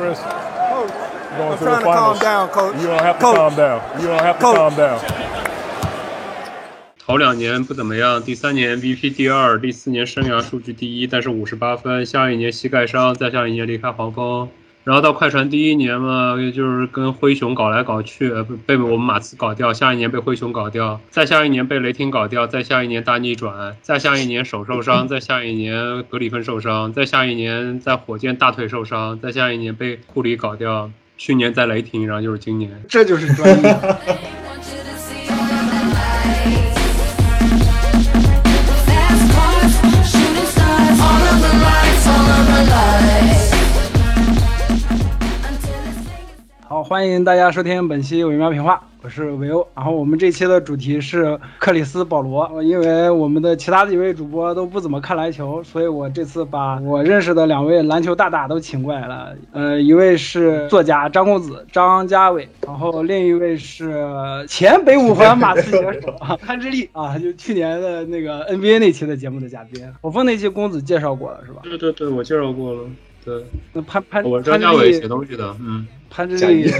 Chris. Coach, Going I'm to the trying to calm down, coach. You don't have to Coach. calm down. You don't have to Coach. calm down. 头两年不怎么样，第三年 MVP 第二，第四年生涯数据第一，但是五十八分。下一年膝盖伤，再下一年离开黄蜂，然后到快船第一年嘛，就是跟灰熊搞来搞去，被被我们马刺搞掉，下一年被灰熊搞掉，再下一年被雷霆搞掉，再下一年大逆转，再下一年手受伤，再下一年格里芬受伤，再下一年在火箭大腿受伤，再下一年被库里搞掉，去年在雷霆，然后就是今年。这就是专业。欢迎大家收听本期伪妙评话，我是维欧。然后我们这期的主题是克里斯保罗，呃因为我们的其他几位主播都不怎么看篮球，所以我这次把我认识的两位篮球大大都请过来了。呃，一位是作家张公子张家伟，然后另一位是前北五环马刺选手啊 潘之力啊，就去年的那个 NBA 那期的节目的嘉宾。火凤那期公子介绍过了是吧？对对对，我介绍过了。对，那潘潘我张家伟写东西的，嗯。潘之力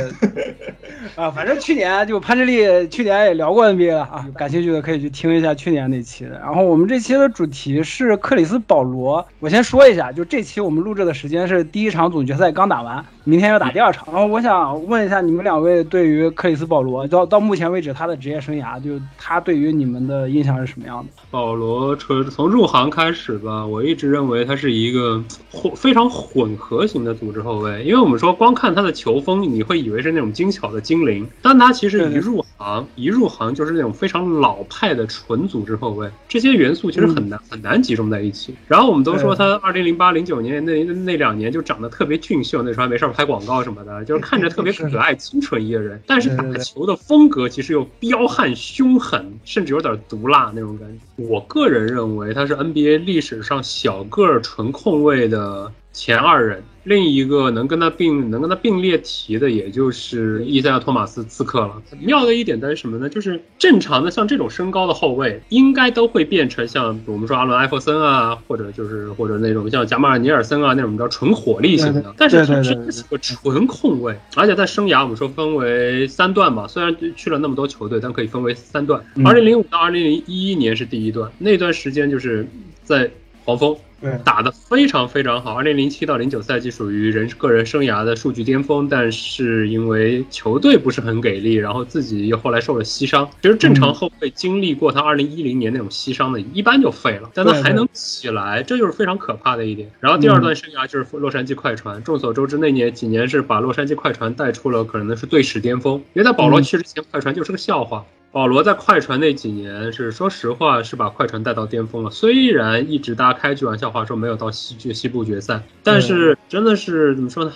啊，反正去年就潘之力去年也聊过 NBA 了啊，感兴趣的可以去听一下去年那期的。然后我们这期的主题是克里斯保罗，我先说一下，就这期我们录制的时间是第一场总决赛刚打完，明天要打第二场。然后我想问一下你们两位对于克里斯保罗到到目前为止他的职业生涯，就他对于你们的印象是什么样的？保罗从从入行开始吧，我一直认为他是一个混非常混合型的组织后卫，因为我们说光看他的球风，你会以为是那种精巧的精灵，但他其实一入行一入行就是那种非常老派的纯组织后卫，这些元素其实很难、很难集中在一起。然后我们都说他二零零八零九年那那两年就长得特别俊秀，那时候还没事儿拍广告什么的，就是看着特别 可爱、清纯一个人，但是打球的风格其实又彪悍、凶狠，甚至有点毒辣那种感觉。我个人认为他是 NBA 历史上小个儿纯控卫的前二人，另一个能跟他并能跟他并列提的，也就是伊赛亚·托马斯·刺客了。妙的一点在于什么呢？就是正常的像这种身高的后卫，应该都会变成像我们说阿伦·艾弗森啊，或者就是或者那种像贾马尔·尼尔森啊那种叫纯火力型的。但是他真是个纯控卫，而且在生涯我们说分为三段嘛，虽然去了那么多球队，但可以分为三段。二零零五到二零零一年是第一段，那段时间就是在黄蜂。打得非常非常好，二零零七到零九赛季属于人个人生涯的数据巅峰，但是因为球队不是很给力，然后自己又后来受了膝伤。其实正常后卫经历过他二零一零年那种膝伤的，一般就废了，但他还能起来，这就是非常可怕的一点。然后第二段生涯就是洛杉矶快船，众所周知那年几年是把洛杉矶快船带出了可能是队史巅峰，因为在保罗去之前，快船就是个笑话。保罗在快船那几年是，说实话是把快船带到巅峰了。虽然一直大家开句玩笑话说没有到西决西部决赛，但是真的是怎么说呢？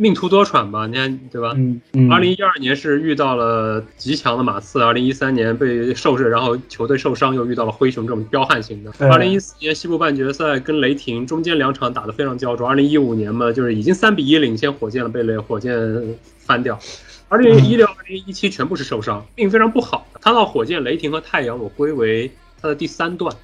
命途多舛吧，你看对吧？嗯，二零一二年是遇到了极强的马刺，二零一三年被受制，然后球队受伤，又遇到了灰熊这种彪悍型的。二零一四年西部半决赛跟雷霆中间两场打得非常焦灼。二零一五年嘛，就是已经三比一领先火箭了，被雷火箭翻掉。二零一六、二零一七全部是受伤，并非常不好。他到火箭、雷霆和太阳，我归为他的第三段。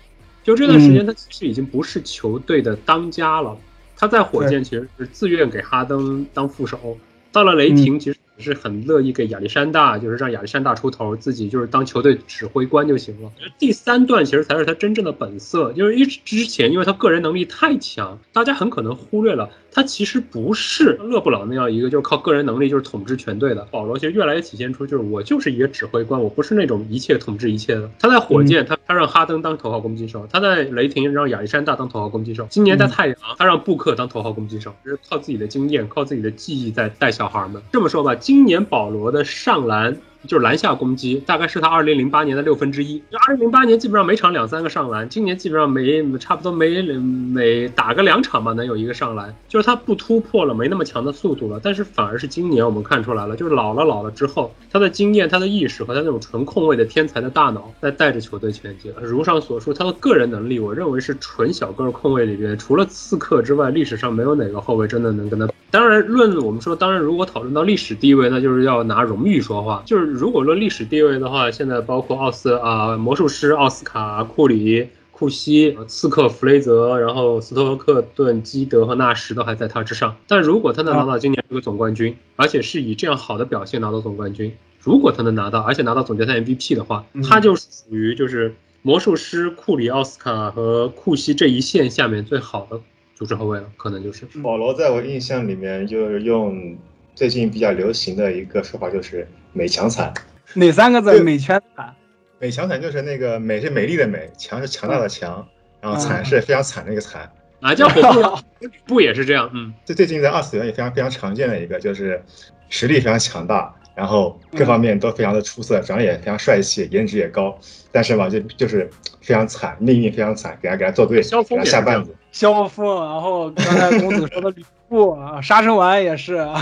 就这段时间，他其实已经不是球队的当家了。他在火箭其实是自愿给哈登当副手，到了雷霆其实是很乐意给亚历山大，就是让亚历山大出头，自己就是当球队指挥官就行了。第三段其实才是他真正的本色，就是一之前因为他个人能力太强，大家很可能忽略了。他其实不是勒布朗那样一个就是靠个人能力就是统治全队的。保罗其实越来越体现出就是我就是一个指挥官，我不是那种一切统治一切的。他在火箭，他他让哈登当头号攻击手；他在雷霆让亚历山大当头号攻击手。今年在太阳，他让布克当头号攻击手，就是靠自己的经验、靠自己的技艺在带小孩们。这么说吧，今年保罗的上篮。就是篮下攻击，大概是他二零零八年的六分之一。就二零零八年基本上每场两三个上篮，今年基本上每差不多每每打个两场吧能有一个上篮。就是他不突破了，没那么强的速度了，但是反而是今年我们看出来了，就是老了老了之后，他的经验、他的意识和他那种纯控卫的天才的大脑在带着球队前进。如上所述，他的个人能力，我认为是纯小个控卫里边除了刺客之外，历史上没有哪个后卫真的能跟他。当然，论我们说，当然如果讨论到历史地位，那就是要拿荣誉说话，就是。如果论历史地位的话，现在包括奥斯啊、魔术师奥斯卡、库里、库西、刺客弗雷泽，然后斯托克顿、基德和纳什都还在他之上。但如果他能拿到今年这个总冠军，而且是以这样好的表现拿到总冠军，如果他能拿到，而且拿到总决赛 MVP 的话，他就是属于就是魔术师、库里、奥斯卡和库西这一线下面最好的组织后卫了，可能就是。保罗在我印象里面就是用最近比较流行的一个说法，就是美强惨。哪三个字？对美圈惨。美强惨就是那个美是美丽的美，强是强大的强，然后惨嗯是非常惨的一个惨。啊，叫火布不也是这样？嗯，这最近在二次元也非常非常常见的一个，就是实力非常强大，然后各方面都非常的出色，长得也非常帅气，颜值也高，但是吧，就就是非常惨，命运非常惨，给他给他做对，给他下绊子。萧峰，然后刚才公子说的吕布啊，杀生丸也是啊，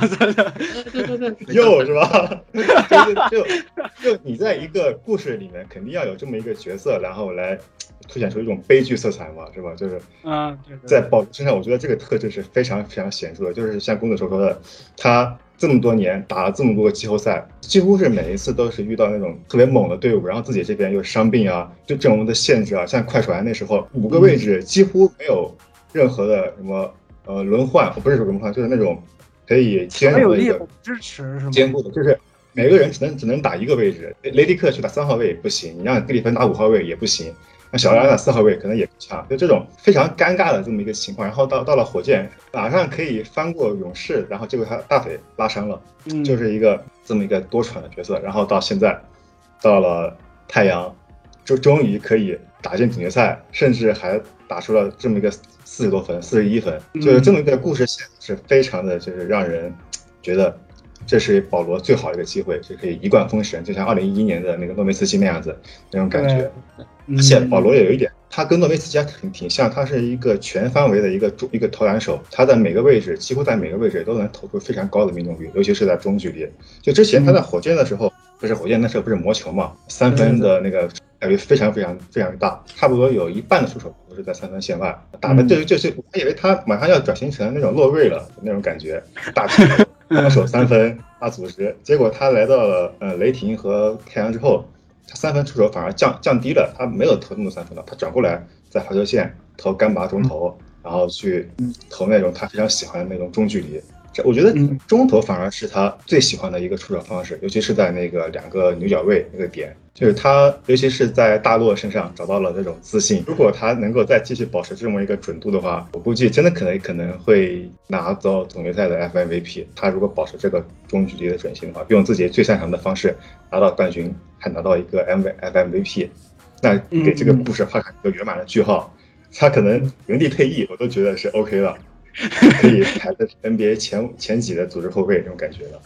对对对，又是吧？就就就你在一个故事里面，肯定要有这么一个角色，然后来凸显出一种悲剧色彩嘛，是吧？就是啊，对对在保罗身上，我觉得这个特质是非常非常显著的。就是像公子所说的，他这么多年打了这么多个季后赛，几乎是每一次都是遇到那种特别猛的队伍，然后自己这边又伤病啊，就阵容的限制啊，像快船那时候五个位置几乎没有任何的什么呃轮换，不是说轮换，就是那种可以兼顾的一个支持是吗？兼顾的，就是每个人只能只能打一个位置，雷迪克去打三号位也不行，你让格里芬打五号位也不行，让小拉打四号位可能也不强，就这种非常尴尬的这么一个情况。然后到到了火箭，马上可以翻过勇士，然后结果他大腿拉伤了，嗯，就是一个这么一个多舛的角色。然后到现在，到了太阳，就终于可以打进总决赛，甚至还打出了这么一个四十多分、四十一分，就是这么一个故事线，是非常的，就是让人觉得这是保罗最好的一个机会，就可以一贯封神，就像二零一一年的那个诺维茨基那样子那种感觉。嗯而且保罗也有一点，他跟诺维茨基还挺挺像，他是一个全方位的一个中一个投篮手，他在每个位置，几乎在每个位置都能投出非常高的命中率，尤其是在中距离。就之前他在火箭的时候，不是火箭那时候不是魔球嘛，三分的那个概率非常非常非常大，差不多有一半的出手都是在三分线外打的，就就是我还以为他马上要转型成那种洛瑞了那种感觉，大体防守三分大组织，结果他来到了呃雷霆和太阳之后。他三分出手反而降降低了，他没有投那么多三分了，他转过来在罚球线投干拔中投，然后去投那种他非常喜欢的那种中距离。这我觉得嗯中投反而是他最喜欢的一个出手方式，尤其是在那个两个牛角位那个点，就是他尤其是在大洛身上找到了这种自信。如果他能够再继续保持这么一个准度的话，我估计真的可能可能会拿到总决赛的 FMVP。他如果保持这个中距离的准心的话，用自己最擅长的方式拿到冠军，还拿到一个 M FMVP，那给这个故事画上一个圆满的句号。他可能原地退役，我都觉得是 OK 了。可以排在 NBA 前前几的组织后卫这种感觉的，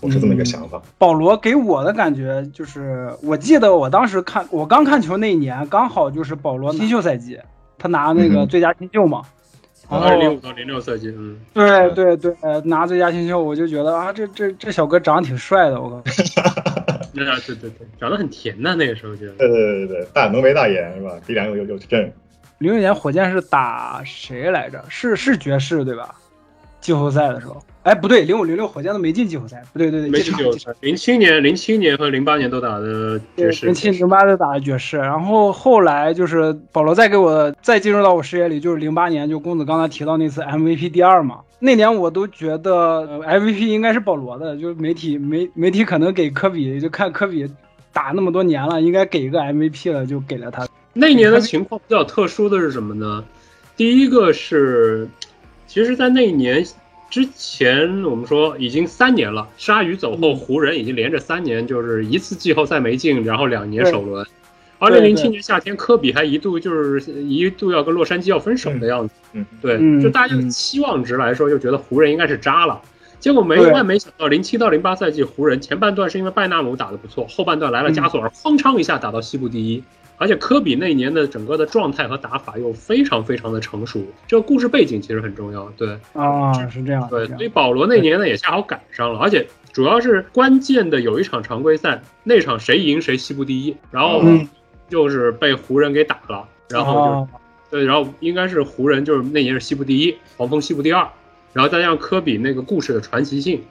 我是这么一个想法。保罗给我的感觉就是，我记得我当时看我刚看球那一年，刚好就是保罗新秀赛季，他拿那个嗯最佳新秀嘛。然二零五到零六赛季，嗯，对对对，拿最佳新秀，我就觉得啊，这这这小哥长得挺帅的，我 靠。那对对对，长得很甜呐，那个时候觉得。对对对对，大浓眉大眼是吧？鼻梁又又又正。零六年火箭是打谁来着？是是爵士对吧？季后赛的时候，哎不对，零五零六火箭都没进季后赛，不对对对，没进季后赛，零七年、零七年和零八年都打的爵士。零，七零八都打的爵士，然后后来就是保罗再给我再进入到我视野里，就是零八年就公子刚才提到那次 MVP 第二嘛，那年我都觉得呃 MVP 应该是保罗的，就是媒体媒媒体可能给科比，就看科比打那么多年了，应该给一个 MVP 了，就给了他。那年的情况比较特殊的是什么呢？第一个是，其实，在那一年之前，我们说已经三年了，鲨鱼走后，嗯湖人已经连着三年就是一次季后赛没进，然后两年首轮。二零零七年夏天，科比还一度就是一度要跟洛杉矶要分手的样子。嗯，对，嗯就大家嗯期望值来说，就觉得湖人应该是渣了。结果没对万没想到，零七到零八赛季，湖人前半段是因为拜纳姆打得不错，后半段来了加索尔，哐当一下打到西部第一。而且科比那一年的整个的状态和打法又非常非常的成熟，这个故事背景其实很重要。对啊，是这样，对，所以保罗那年呢也恰好赶上了，而且主要是关键的有一场常规赛，那场谁赢谁西部第一，然后嗯，就是被湖人给打了，然后就哦对，然后应该是湖人，就是那年是西部第一，黄蜂西部第二，然后再加上科比那个故事的传奇性，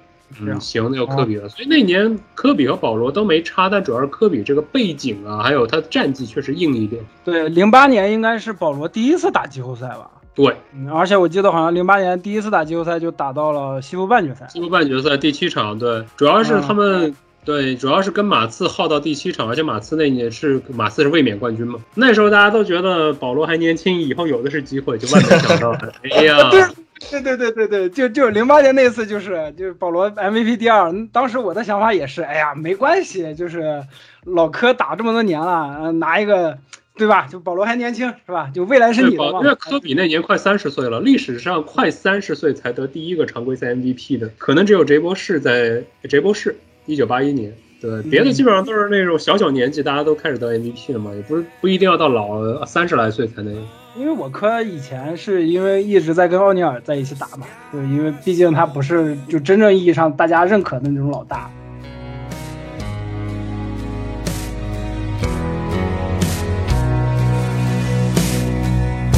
嗯，行，那有科比了。所以那年科比和保罗都没差，但主要是科比这个背景啊，还有他战绩确实硬一点。对，零八年应该是保罗第一次打季后赛吧？对，嗯，而且我记得好像零八年第一次打季后赛就打到了西部半决赛。西部半决赛第七场，对，主要是他们。对，主要是跟马刺耗到第七场，而且马刺那年是马刺是卫冕冠军嘛。那时候大家都觉得保罗还年轻，以后有的是机会，就万没想到，哎呀，对 对对对对对，就就零八年那次就是就是保罗 MVP 第二，当时我的想法也是，哎呀没关系，就是老科打这么多年了，呃拿一个对吧？就保罗还年轻是吧？就未来是你的嘛。因为科比那年快三十岁了，历史上快三十岁才得第一个常规赛 MVP 的，可能只有杰博士在杰博士。一九八一年，对，别的基本上都是那种小小年纪，大家都开始得 MVP 了嘛，也不是不一定要到老三十来岁才能。因为我科以前是因为一直在跟奥尼尔在一起打嘛，对，因为毕竟他不是就真正意义上大家认可的那种老大。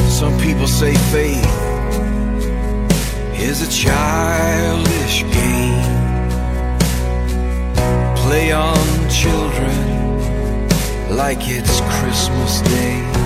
Some people say faith is a childish game. Play on children like it's Christmas Day.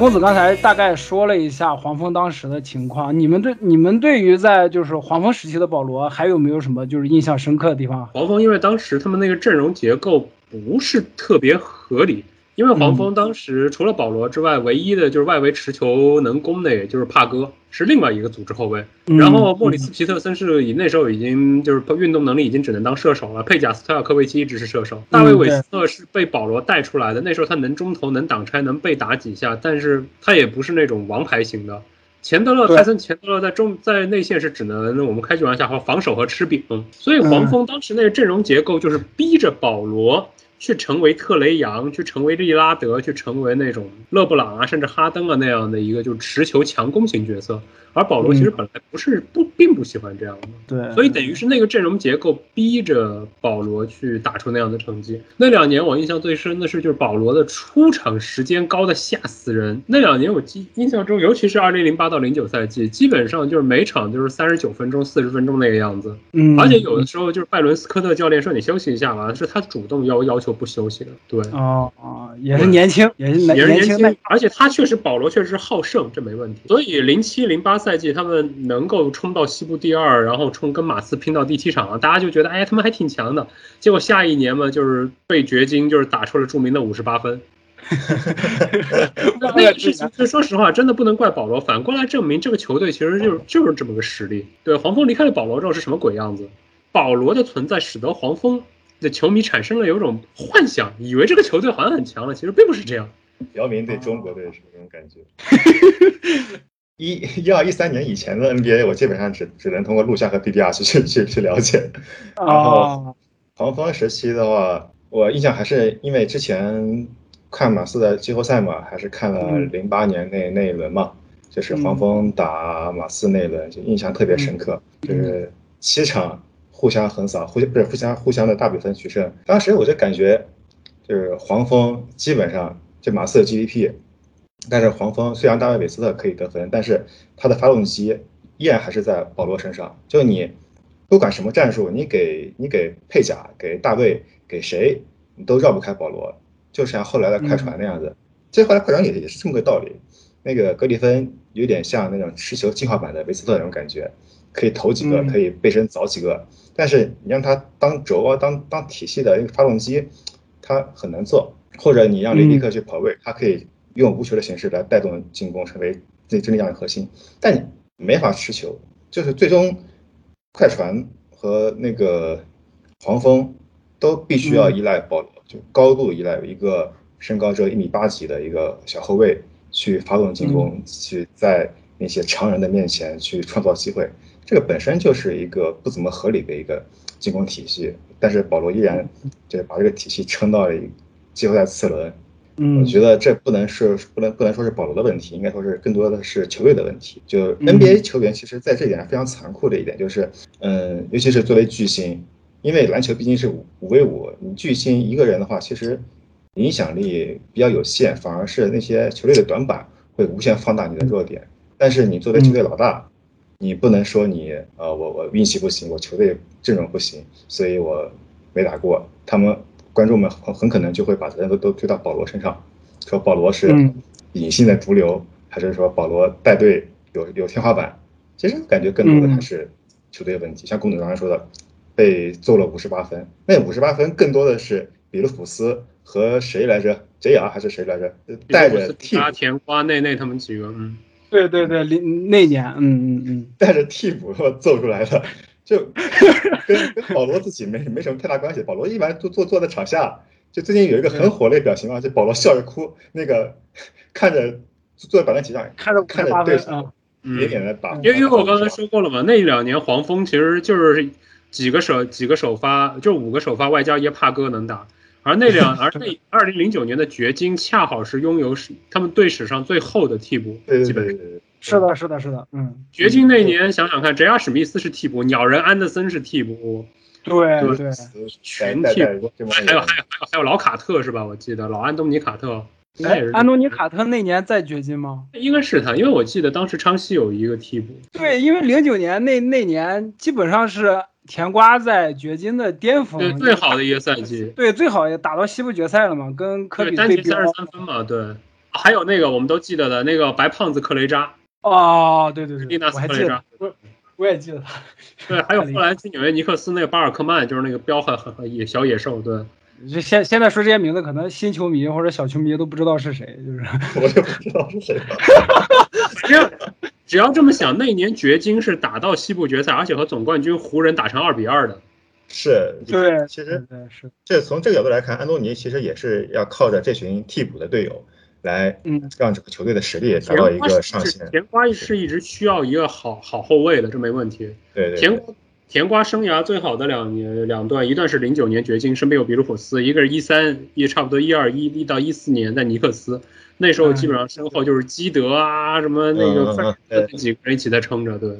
公子刚才大概说了一下黄蜂当时的情况，你们对你们对于在就是黄蜂时期的保罗还有没有什么就是印象深刻的地方？黄蜂因为当时他们那个阵容结构不是特别合理，因为黄蜂当时除了保罗之外，唯一的就是外围持球能攻的，也就是帕哥是另外一个组织后卫。嗯。然后莫里斯皮特森是以那时候已经就是运动能力已经只能当射手了，佩贾斯特尔科维奇一直是射手，大卫韦斯特是被保罗带出来的，那时候他能中投能挡拆能被打几下，但是他也不是那种王牌型的。钱德勒、泰森、钱德勒在中在内线是只能我们开句玩笑和防守和吃饼，所以黄蜂当时那个阵容结构就是逼着保罗去成为特雷杨，去成为利拉德，去成为那种勒布朗啊，甚至哈登啊那样的一个就是持球强攻型角色。而保罗其实本来不是不并不喜欢这样的，对，所以等于是那个阵容结构逼着保罗去打出那样的成绩。那两年我印象最深的是，就是保罗的出场时间高的吓死人。那两年我记印象中，尤其是二零零八到零九赛季，基本上就是每场就是三十九分钟、四十分钟那个样子。嗯，而且有的时候就是拜伦斯科特教练说你休息一下吧，是他主动要要求不休息的。对，哦哦，也是年轻，也是也是年年轻而且他确实保罗确实好胜，这没问题。所以零七零八赛季他们能够冲到西部第二，然后冲跟马刺拼到第七场，大家就觉得哎他们还挺强的。结果下一年嘛，就是被掘金就是打出了著名的五十八分。那个事情，就说实话，真的不能怪保罗。反过来证明，这个球队其实就是就是这么个实力。对，黄蜂离开了保罗之后是什么鬼样子？保罗的存在使得黄蜂的球迷产生了有一种幻想，以为这个球队好像很强了，其实并不是这样。姚明对中国队是这种感觉。一一二一三年以前的 NBA，我基本上只只能通过录像和 BBR 去去去去了解。然后，黄蜂时期的话，我印象还是因为之前看马刺的季后赛嘛，还是看了嗯零八年那那一轮嘛，就是黄蜂打马刺那一轮，就印象特别深刻，就是七场互相横扫，互不是互相互相的大比分取胜。当时我就感觉，就是黄蜂基本上就马刺的 GDP，但是黄蜂虽然大卫韦斯特可以得分，但是他的发动机依然还是在保罗身上。就你不管什么战术，你给你给佩贾、给大卫、给谁，你都绕不开保罗。就像后来的快船那样子，其实后来快船也也是这么个道理。那个格里芬有点像那种持球进化版的韦斯特那种感觉，可以投几个，嗯可以背身凿几个，但是你让他当轴啊，当当体系的一个发动机，他很难做。或者你让雷迪克去跑位，他可以用无球的形式来带动进攻，成为这这样的核心，但你没法持球，就是最终快船和那个黄蜂都必须要依赖保罗，就高度依赖一个身高只有一米八几的一个小后卫去发动进攻，去在那些常人的面前去创造机会。这个本身就是一个不怎么合理的一个进攻体系，但是保罗依然就把这个体系撑到了季后赛次轮。嗯我觉得这不能是不能不能说是保罗的问题，应该说是更多的是球队的问题。就嗯 NBA 球员，其实在这一点非常残酷的一点就是，嗯，尤其是作为巨星，因为篮球毕竟是五五 v 五，你巨星一个人的话，其实影响力比较有限，反而是那些球队的短板会会无限放大你的弱点。但是你作为球队老大，你不能说你呃我我运气不行，我球队阵容不行，所以我没打过。他们观众们很很可能就会把责任都都推到保罗身上，说保罗是嗯隐性的毒瘤，还是说保罗带队有有天花板？其实感觉更多的还是球队问题。像龚总刚才说的，被揍了五十八分，那五十八分更多的是比卢普斯和谁来着？JR 还是谁来着？呃带着替补阿甜瓜内内他们几个，嗯，对对对，零那年，嗯嗯嗯，带着替补 揍出来的，就跟跟保罗自己没没什么太大关系。保罗一般都坐坐在场下，就最近有一个很火的表情嘛，就保罗笑着哭，那个看着坐在板凳席上，看着看着对手分啊远远的打。嗯因为因为我刚才说过了嘛，那两年黄蜂其实就是几个首几个首发，就五个首发外加耶帕哥能打，而那两而那二零零九年的掘金恰好是拥有史他们队史上最厚的替补，基本上。对对对对，是的，是的，是的，嗯，掘金那年想想看，J.R. 史密斯是替补，鸟人安德森是替补，对对全，替补，还有还有还有还有老卡特是吧？我记得老安东尼卡特，应该也是，哎安东尼卡特那年在掘金吗？应该是他，因为我记得当时昌西有一个替补，对，因为零九年那那年基本上是甜瓜在掘金的巅峰，对最好的一个赛季，对最好也打到西部决赛了嘛，跟科对比对标单节三十三分嘛，对。还有那个我们都记得的那个白胖子克雷扎，哦，对对对，利纳我还记得斯克雷扎，，我我也记得他，对，还有后来去纽约尼克斯那个巴尔克曼，就是那个彪悍很很野小野兽，对。就现现在说这些名字，可能新球迷或者小球迷都不知道是谁，就是我就不知道是谁了。只要只要这么想，那一年掘金是打到西部决赛，而且和总冠军湖人打成二比二的。是，对，其实对是，这从这个角度来看，安东尼其实也是要靠着这群替补的队友来嗯让整个球队的实力达到一个上限。甜瓜是一直需要一个好好后卫的，这没问题。对对对甜瓜甜瓜生涯最好的两年两段，一段是零九年掘金，身边有比卢普斯；一个是一三，也差不多一二一一到一四年在尼克斯。那时候基本上身后就是基德啊，什么那个几个人一起在撑着，对。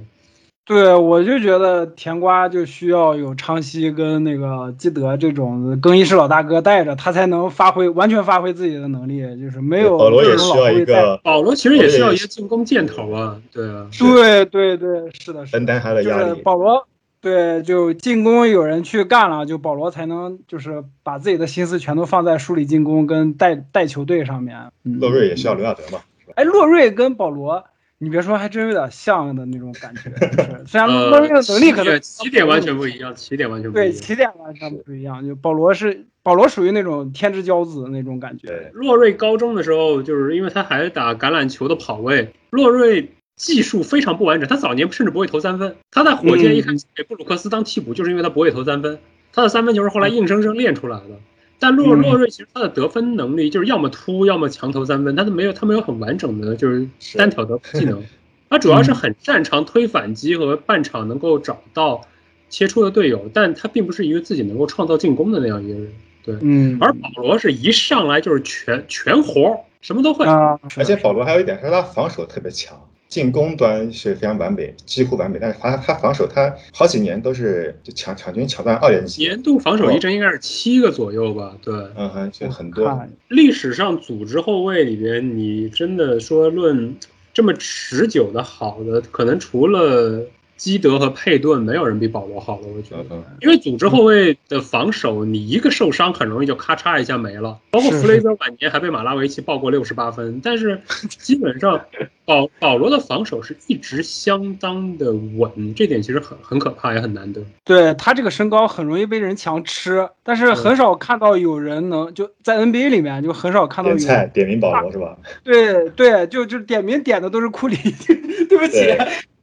对，我就觉得甜瓜就需要有昌西跟那个基德这种更衣室老大哥带着，他才能发挥完全发挥自己的能力，就是没有保罗也需要一个保罗其实也需要一个进攻箭头啊，对啊。对对对，是的，是的分担他的就是压力。保罗，对，就进攻有人去干了，就保罗才能就是把自己的心思全都放在梳理进攻跟带带球队上面。嗯，洛瑞也需要刘亚德嘛？哎，洛瑞跟保罗，你别说，还真有点像的那种感觉。就是虽然洛呃，瑞的能力可能起点完全不一样，起点完全不一对。起点完全不一样，就保罗是保罗属于那种天之骄子那种感觉。洛瑞高中的时候，就是因为他还打橄榄球的跑位，洛瑞技术非常不完整，他早年甚至不会投三分。他在火箭一开始给布鲁克斯当替补，就是因为他不会投三分。他的三分球是后来硬生生练出来的。但洛嗯洛瑞其实他的得分能力就是要么突，要么强投三分，他都没有他没有很完整的就是是单挑得分技能。他主要是很擅长推反击和半场能够找到切出的队友，但他并不是一个自己能够创造进攻的那样一个人。对，嗯，而保罗是一上来就是全全活，什么都会。啊，而且保罗还有一点是他防守特别强，进攻端是非常完美，几乎完美，但是他他防守他好几年都是就场场均抢断二连击，年度防守一阵应该是七个左右吧？对，嗯哼，就很多。历史上组织后卫里边，你真的说论这么持久的好的，可能除了基德和佩顿，没有人比保罗好了。我觉得因为组织后卫的防守，你一个受伤很容易就咔嚓一下没了。包括弗雷泽晚年还被马拉维奇爆过六十八分，但是基本上 保保罗的防守是一直相当的稳，这点其实很很可怕，也很难得。对他这个身高很容易被人强吃，但是很少看到有人能就在 NBA 里面就很少看到有点菜点名保罗是吧？对对，就就点名点的都是库里，对不起对，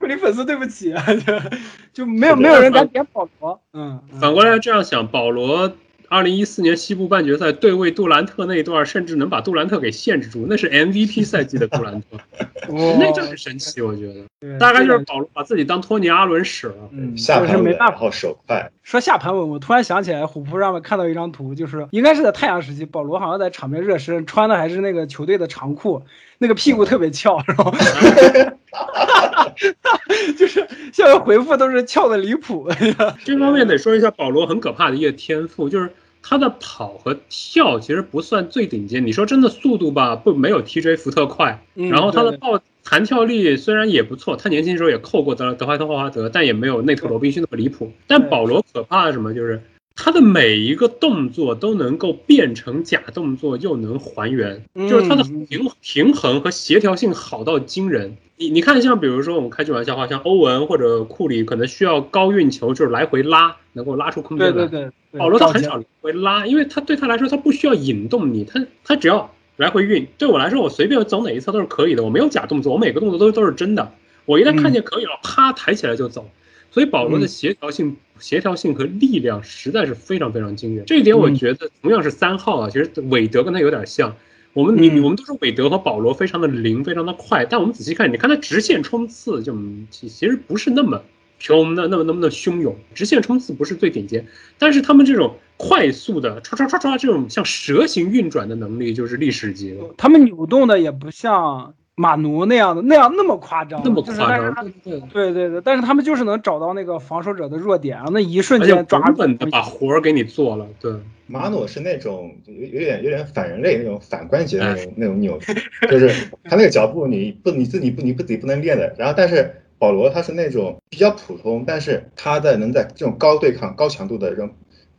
库里粉丝对不起，啊就没有没有人敢点保罗，嗯，嗯反过来这样想，保罗二零一四年西部半决赛对位杜兰特那一段，甚至能把杜兰特给限制住，那是 MVP 赛季的杜兰特，哦那就是神奇，我觉得。对大概就是保罗把自己当托尼阿伦使了。嗯，下就是盘稳，没办法。手快，说下盘稳，我突然想起来，虎扑上面看到一张图，就是应该是在太阳时期，保罗好像在场边热身，穿的还是那个球队的长裤，那个屁股特别翘，然后 就是下面回复都是翘的离谱。这方面得说一下保罗很可怕的一个天赋，就是他的跑和跳其实不算最顶尖。你说真的速度吧，不没有 TJ 福特快，嗯然后他的对爆弹跳力虽然也不错，他年轻时候也扣过德德怀特霍华德，但也没有内特罗宾逊那么离谱。但保罗可怕的什么？就是他的每一个动作都能够变成假动作，又能还原，嗯就是他的平平衡和协调性好到惊人。你你看，像比如说我们开句玩笑话，像欧文或者库里，可能需要高运球，就是来回拉，能够拉出空间来。对对对，对保罗他很少来回拉，因为他对他来说，他不需要引动你，他他只要来回运。对我来说，我随便走哪一侧都是可以的，我没有假动作，我每个动作都都是真的。我一旦看见可以了，啪抬起来就走。所以保罗的嗯协调性、协调性和力量实在是非常非常惊人。这一点我嗯觉得同样是三号啊，其实韦德跟他有点像。我们你嗯我们都说韦德和保罗非常的灵，非常的快，但我们仔细看，你看他直线冲刺就其实不是那么凶，那那么那么的汹涌。直线冲刺不是最顶尖，但是他们这种快速的唰唰唰唰这种像蛇形运转的能力就是历史级了。他们扭动的也不像马奴那样的那样那么夸张，那么夸张，对对对，但是他们就是能找到那个防守者的弱点，啊那一瞬间抓稳稳的把活儿给你做了，对，马努是那种有有点有点反人类那种反关节的那种那种扭，就是他那个脚步你不你自己不你不自己不能练的。然后但是保罗他是那种比较普通，但是他在能在这种高对抗高强度的这种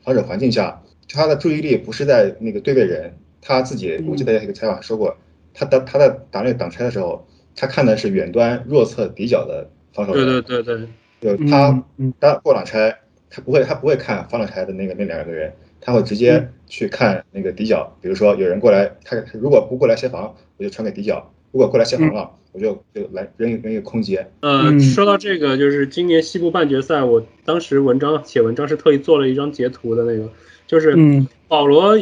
防守环境下，他的注意力不是在那个对位人，他自己我记得有一个采访说过，他当他在打那个挡拆的时候，他看的是远端弱侧底角的防守对人，对对对，就他他过挡拆，他不会他不会看防挡拆的那个那两个人，他会直接去看那个底角。比如说有人过来，他如果不过来协防，我就传给底角；如果过来协防了，我就就来扔一扔一个空接。说到这个，就是今年西部半决赛，我当时文章写文章是特意做了一张截图的那个，就是嗯。保罗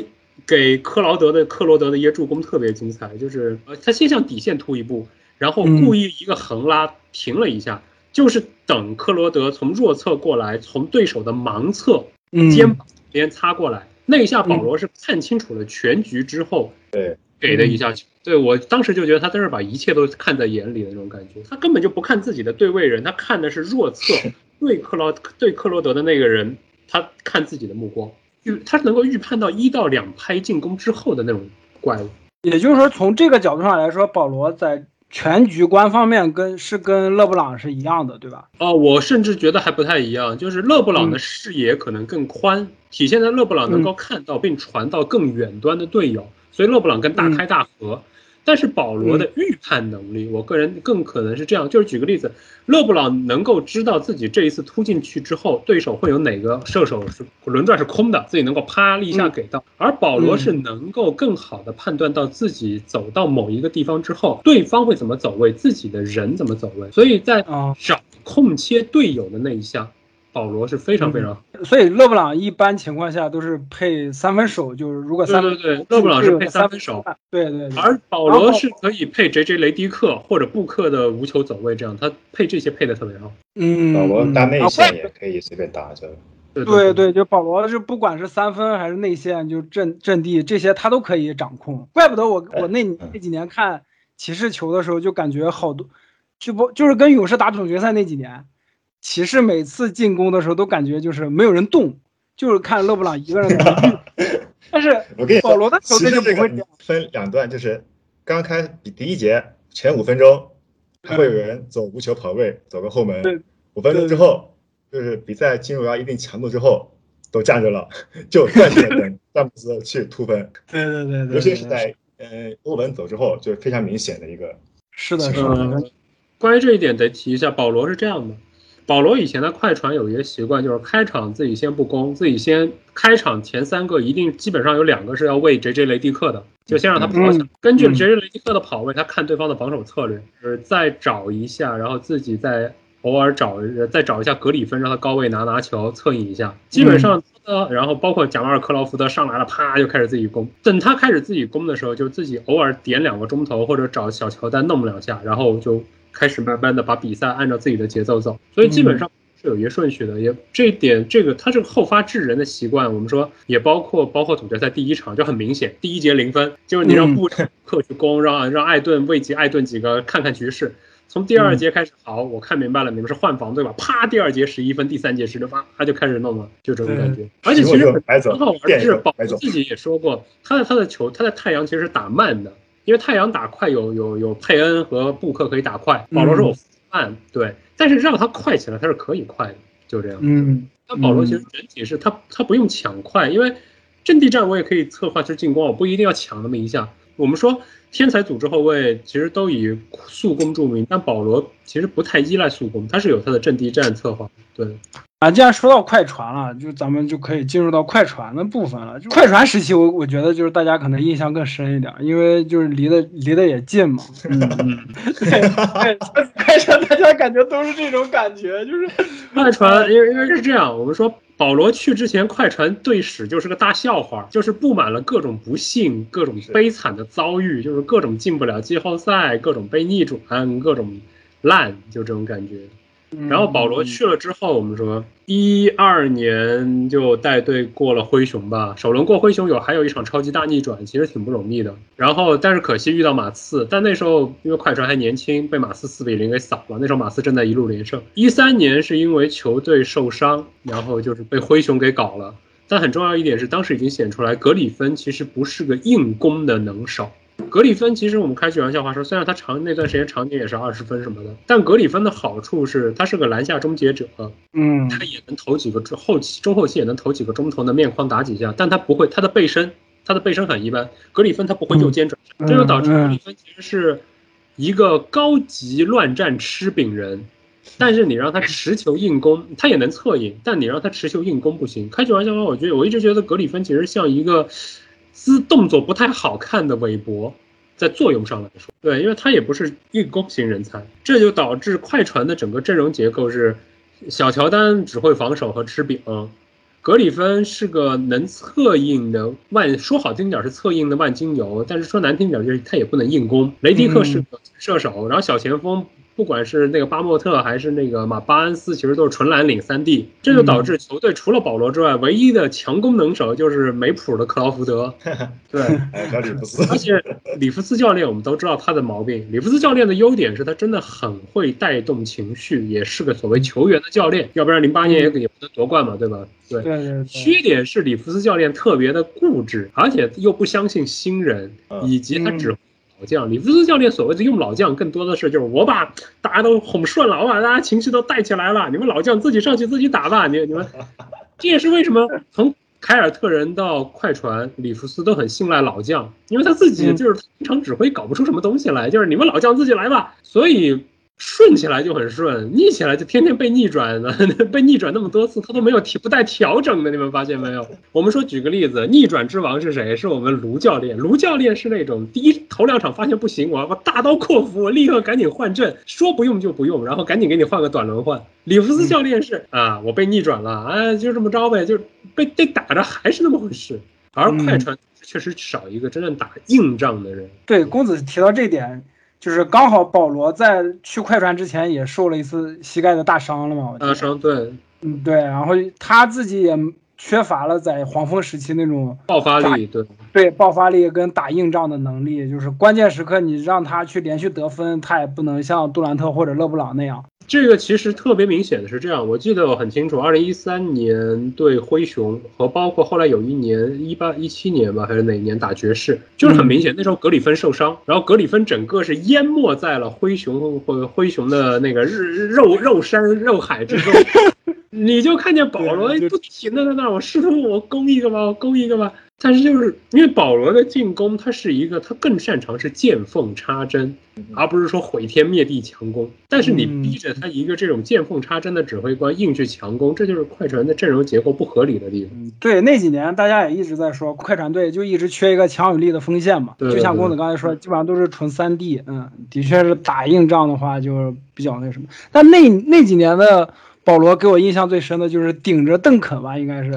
给克劳德的克罗德的一些助攻特别精彩，就是呃他先向底线突一步，然后嗯。故意一个横拉停了一下，就是等克罗德从弱侧过来，从对手的盲侧嗯。肩膀边擦过来，那一下保罗是看清楚了全局之后对，给的一下球。对我当时就觉得他真是把一切都看在眼里的那种感觉，他根本就不看自己的对位人，他看的是弱侧 对克劳对克罗德的那个人，他看自己的目光，预他能够预判到一到两拍进攻之后的那种怪物。也就是说，从这个角度上来说，保罗在全局观方面跟是跟勒布朗是一样的，对吧？哦，我甚至觉得还不太一样，就是勒布朗的视野可能更宽，体现在勒布朗能够看到并传到更远端的队友，所以勒布朗更大开大合。但是保罗的预判能力，我个人更可能是这样，就是举个例子，勒布朗能够知道自己这一次突进去之后，对手会有哪个射手是轮转是空的，自己能够啪一下给到，而保罗是能够更好的判断到自己走到某一个地方之后，对方会怎么走位，自己的人怎么走位，所以在啊、找空切队友的那一项，保罗是非常非常好。所以勒布朗一般情况下都是配三分手，就是如果三对对对勒布朗是配三分手，对对对，而保罗是可以配 J J 雷迪克或者布克的无球走位，这样他配这些配的特别好。嗯，保罗打内啊线也可以随便打，就对对对，就保罗是不管是三分还是内线，就阵阵地这些他都可以掌控。怪不得我我那那几年看骑士球的时候，就感觉好多，就不就是跟勇士打总决赛那几年，骑士每次进攻的时候都感觉就是没有人动，就是看勒布朗一个人。但是我跟你说，保罗的球队就不会这。分两段，就是刚开比第一节前五分钟，还会有人走无球跑位，走个后门对。五分钟之后，就是比赛进入到一定强度之后，都站着了，就暂且等 詹姆斯去突分。对对对对，尤其是在呃欧文走之后，就是非常明显的一个。是的，是的，呃，关于这一点得提一下，保罗是这样的。保罗以前的快船有一个习惯，就是开场自己先不攻，自己先开场前三个一定基本上有两个是要喂 J J 雷迪克的，就先让他跑起来。嗯根据嗯 J J 雷迪克的跑位，他看对方的防守策略，就是再找一下，然后自己再偶尔找再找一下格里芬，让他高位拿拿球策应一下。基本上呃，然后包括贾马尔克劳福德上来了，啪就开始自己攻。等他开始自己攻的时候，就自己偶尔点两个中投或者找小乔丹弄两下，然后就开始慢慢的把比赛按照自己的节奏走。所以基本上是有一个顺序的，也这一点这个他这个后发制人的习惯，我们说也包括包括总决赛第一场就很明显，第一节零分就是你让布克去攻，让让艾顿慰藉艾顿几个看看局势。从第二节开始，好，我看明白了，你们是换防对吧？啪，第二节十一分，第三节十六分，他就开始弄了，就这种感觉。而且其实很好玩的是，保自己也说过，他的他的球，他的太阳其实是打慢的，因为太阳打快有有有佩恩和布克可以打快，保罗是我慢，对，但是让他快起来，他是可以快的，就这样。嗯，但保罗其实整体是他他不用抢快，因为阵地战我也可以策划出进攻，我不一定要抢那么一下。我们说天才组织后卫其实都以速攻著名，但保罗其实不太依赖速攻，他是有他的阵地战策划。对，啊，既然说到快船了，就咱们就可以进入到快船的部分了。就快船时期我，我觉得就是大家可能印象更深一点，因为就是离得离得也近嘛。嗯 嗯，对对，快船大家感觉都是这种感觉，就是快船因为因为是这样，我们说保罗去之前，快船队史就是个大笑话，就是布满了各种不幸、各种悲惨的遭遇，就是各种进不了季后赛，各种被逆转，各种烂，就这种感觉。然后保罗去了之后，我们说一二年就带队过了灰熊吧，首轮过灰熊有还有一场超级大逆转，其实挺不容易的。然后但是可惜遇到马刺，但那时候因为快船还年轻，被马刺四比零给扫了。那时候马刺正在一路连胜。一三年是因为球队受伤，然后就是被灰熊给搞了。但很重要一点是，当时已经显出来格里芬其实不是个硬攻的能手。格里芬其实我们开句玩笑话说，虽然他长那段时间常年也是二十分什么的，但格里芬的好处是他是个篮下终结者，嗯他也能投几个中后期中后期也能投几个中投的面框打几下，但他不会他的背身他的背身很一般，格里芬他不会右肩转身，嗯这就导致嗯格里芬其实是一个高级乱战吃饼人。但是你让他持球硬攻，他也能策应，但你让他持球硬攻不行。开句玩笑话，我觉得我一直觉得格里芬其实像一个姿动作不太好看的韦伯，在作用上来说，对，因为他也不是硬攻型人才，这就导致快船的整个阵容结构是小乔丹只会防守和吃饼，格里芬是个能策应的万，说好听点是策应的万金油，但是说难听点就是他也不能硬攻。雷迪克是个射手，然后小前锋。不管是那个巴莫特还是那个马巴恩斯，其实都是纯蓝领三 D，这就导致球队除了保罗之外，唯一的强攻能手就是没谱的克劳福德。对，哎，小里弗斯，而且里弗斯教练我们都知道他的毛病。里弗斯教练的优点是他真的很会带动情绪，也是个所谓球员的教练，要不然零八年也也不能夺冠嘛，对吧？对。对对对，缺点是里弗斯教练特别的固执，而且又不相信新人，嗯以及他只老将。里弗斯教练所谓的用老将，更多的是就是我把大家都哄顺了，我把大家情绪都带起来了，你们老将自己上去自己打吧，你你们。这也是为什么从凯尔特人到快船，里弗斯都很信赖老将，因为他自己就是经常指挥搞不出什么东西来，就是你们老将自己来吧，所以。顺起来就很顺，逆起来就天天被逆转的，被逆转那么多次，他都没有提不带调整的，你们发现没有？我们说举个例子，逆转之王是谁？是我们卢教练。卢教练是那种第一头两场发现不行，我要大刀阔斧，我立刻赶紧换阵，说不用就不用，然后赶紧给你换个短轮换。里弗斯教练是啊，我被逆转了，啊，就这么着呗，就被被打着还是那么回事。而快船确实少一个真正打硬仗的人。对，公子提到这点，就是刚好保罗在去快船之前也受了一次膝盖的大伤了嘛，大伤对。嗯对，然后他自己也缺乏了在黄蜂时期那种爆发力，对对爆发力跟打硬仗的能力，就是关键时刻你让他去连续得分，他也不能像杜兰特或者勒布朗那样。这个其实特别明显的是这样，我记得我很清楚，二零一三年对灰熊和包括后来有一年一八一七年吧，还是哪一年打爵士，就是很明显，那时候格里芬受伤，然后格里芬整个是淹没在了灰熊或灰熊的那个日肉肉山肉海之中。你就看见保罗不停的在那儿，我试图我攻一个吧，我攻一个吧。但是就是因为保罗的进攻，他是一个他更擅长是见缝插针，而不是说毁天灭地强攻。但是你嗯逼着他一个这种见缝插针的指挥官硬去强攻，这就是快船的阵容结构不合理的地方。嗯，对，那几年大家也一直在说，快船队就一直缺一个强有力的锋线嘛。对对就像公子刚才说，基本上都是纯三 D。嗯，的确是打硬仗的话，就是比较那什么。但那那几年的保罗给我印象最深的就是顶着邓肯吧，应该是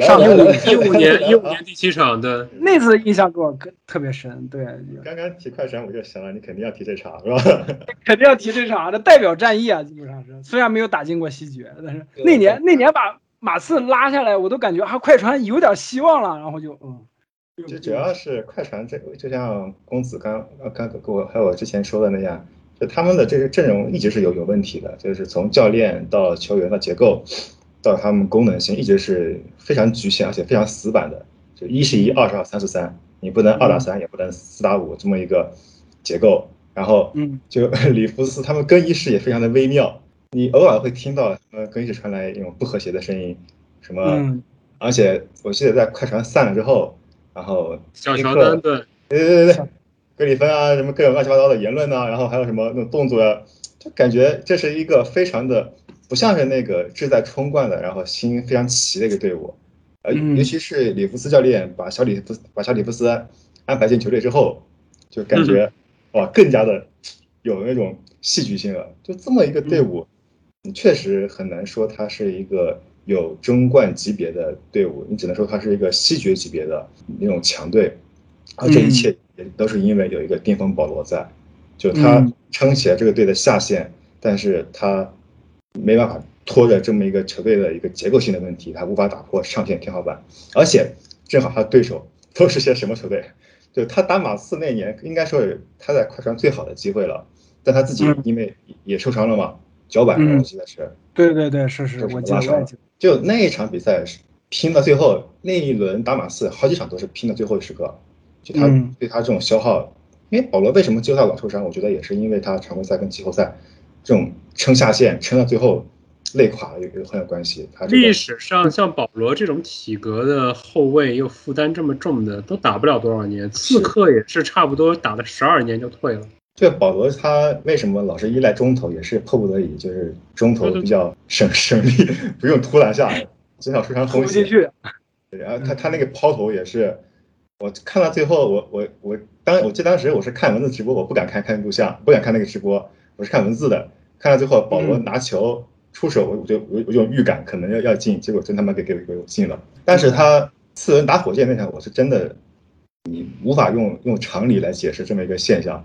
上一五年一五年一五年第七场的，那次印象给我特特别深。对，刚刚提快船我就想了，你肯定要提这场是吧？肯定要提这场，这代表战役啊，基本上是。虽然没有打进过西决，但是那年那年把马刺拉下来，我都感觉啊，快船有点希望了，然后就嗯。就主要是快船这，就像公子刚呃刚跟我还有我之前说的那样，就他们的这个阵容一直是有有问题的，就是从教练到球员的结构，到他们功能性，一直是非常局限而且非常死板的。就一是一，二是二，三是三，你不能二打三，也不能四打五这么一个结构。然后，嗯，就里弗斯他们更衣室也非常的微妙，你偶尔会听到呃更衣室传来一种不和谐的声音，什么，嗯。而且我记得在快船散了之后，然后小乔丹对，对对对对，格里芬啊，什么各种乱七八糟的言论呐、然后还有什么那种动作啊，就感觉这是一个非常的不像是那个志在冲冠的，然后心非常齐的一个队伍，呃，嗯。尤其是里弗斯教练把小里弗斯把小里弗斯安排进球队之后，就感觉、哇更加的有那种戏剧性了。就这么一个队伍，你确实很难说它是一个有争冠级别的队伍，你只能说它是一个西决级别的那种强队。而这一切也都是因为有一个巅峰保罗在，就他嗯撑起了这个队的下限，但是他没办法拖着这么一个球队的一个结构性的问题，他无法打破上限天花板。而且正好他对手都是些什么球队？就他打马刺那年，应该说是他在快船最好的机会了，但他自己嗯因为也受伤了嘛，脚板嗯我记得是，对对对，是是，是我记得拉伤了我也记得。就那一场比赛是拼到最后，那一轮打马刺好几场都是拼到最后时刻，就他嗯对他这种消耗，因为保罗为什么季后赛老受伤，我觉得也是因为他常规赛跟季后赛这种撑下线撑到最后累垮了有有很有关系。他这个历史上像保罗这种体格的后卫又负担这么重的，都打不了多少年。刺客也是差不多打了十二年就退了。这保罗他为什么老是依赖中投，也是迫不得已，就是中投比较省省力，不用突篮下，减少受伤投风险。不进去，对然后他他那个抛投也是，我看到最后，我我我当我记得当时我是看文字直播，我不敢看看录像，不敢看那个直播，我是看文字的。看到最后，保罗嗯拿球出手，我我就我有有种预感，可能要要进，结果真他妈给给给我进了。但是他次轮打火箭那场，我是真的，你无法用用常理来解释这么一个现象。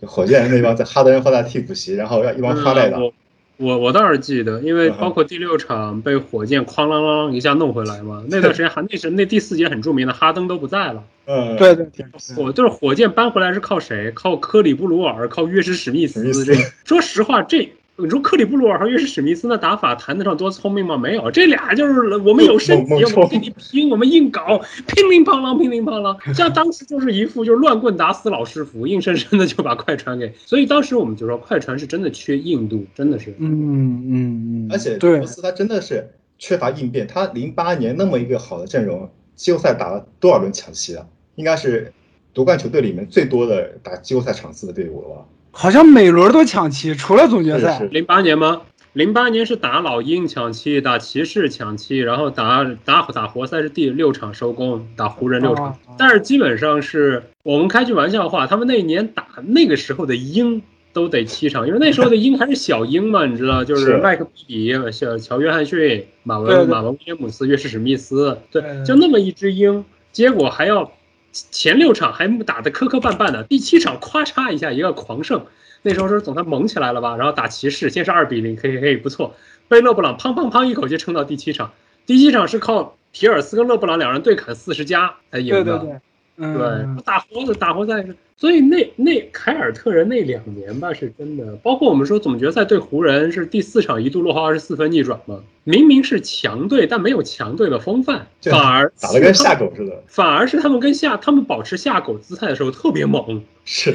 就火箭那帮在哈德人放在替补席，然后要一帮花带打，嗯我我我倒是记得，因为包括第六场被火箭哐啷啷一下弄回来嘛，那段时间还那是那第四节很著名的哈登都不在了，嗯，对对对，火就是火箭搬回来是靠谁？靠科里布鲁尔，靠约什史密斯史密斯这。说实话，这你说克里布鲁尔和约什史密斯那打法谈得上多聪明吗？没有，这俩就是我们有身体，我们跟你拼，我们硬搞，乒铃乓啷，乒铃乓啷。像当时就是一副就是乱棍打死老师傅，硬生生的就把快船给。所以当时我们就说，快船是真的缺硬度，真的是。嗯嗯嗯，而且对罗斯他真的是缺乏应变。他零八年那么一个好的阵容，季后赛打了多少轮抢七啊？应该是夺冠球队里面最多的打季后赛场次的队伍了吧？好像每轮都抢七，除了总决赛。零八年吗？零八年是打老鹰抢七，打骑士抢七，然后打打打活塞是第六场收工，打湖人六场。但是基本上是我们开句玩笑话，他们那一年打那个时候的鹰都得七场，因为那时候的鹰还是小鹰嘛，你知道，就是是麦克比比、小乔约翰逊、马文马文威廉姆斯、约什史密斯，对对，就那么一只鹰，结果还要前六场还打得磕磕绊绊的，第七场咵嚓一下一个狂胜。那时候是总算猛起来了吧？然后打骑士，先是二比零，嘿嘿嘿，不错。被勒布朗砰砰砰一口气撑到第七场，第七场是靠皮尔斯跟勒布朗两人对砍四十加才赢的。对对对，嗯，对，打活的打活赛是，所以那那凯尔特人那两年吧，是真的。包括我们说总决赛对湖人是第四场一度落后二十四分逆转嘛，明明是强队，但没有强队的风范，反而打得跟下狗似的。反而是他们跟下他们保持下狗姿态的时候特别猛。是，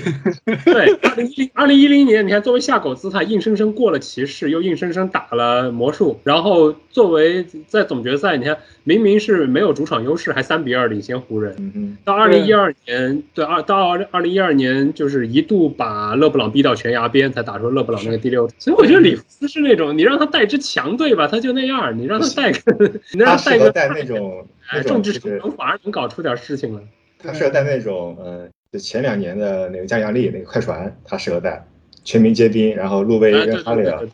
对，二零一零二零一零年，你看作为下狗姿态，硬生生过了骑士，又硬生生打了魔术，然后作为在总决赛，你看明明是没有主场优势，还三比二领先湖人。嗯哼，到二零一二年，对二到二二零一二年，就是一度把勒布朗逼到悬崖边，才打出勒布朗那个第六。所以我觉得里弗斯是那种，你让他带支强队吧，他就那样；你让他带个，你让他适合他带个带那种 那哎种就是众志成城，反而能搞出点事情来。他适合带那种呃，就前两年的那个加里亚利那个快船，他适合带全民皆兵，然后路威跟哈里尔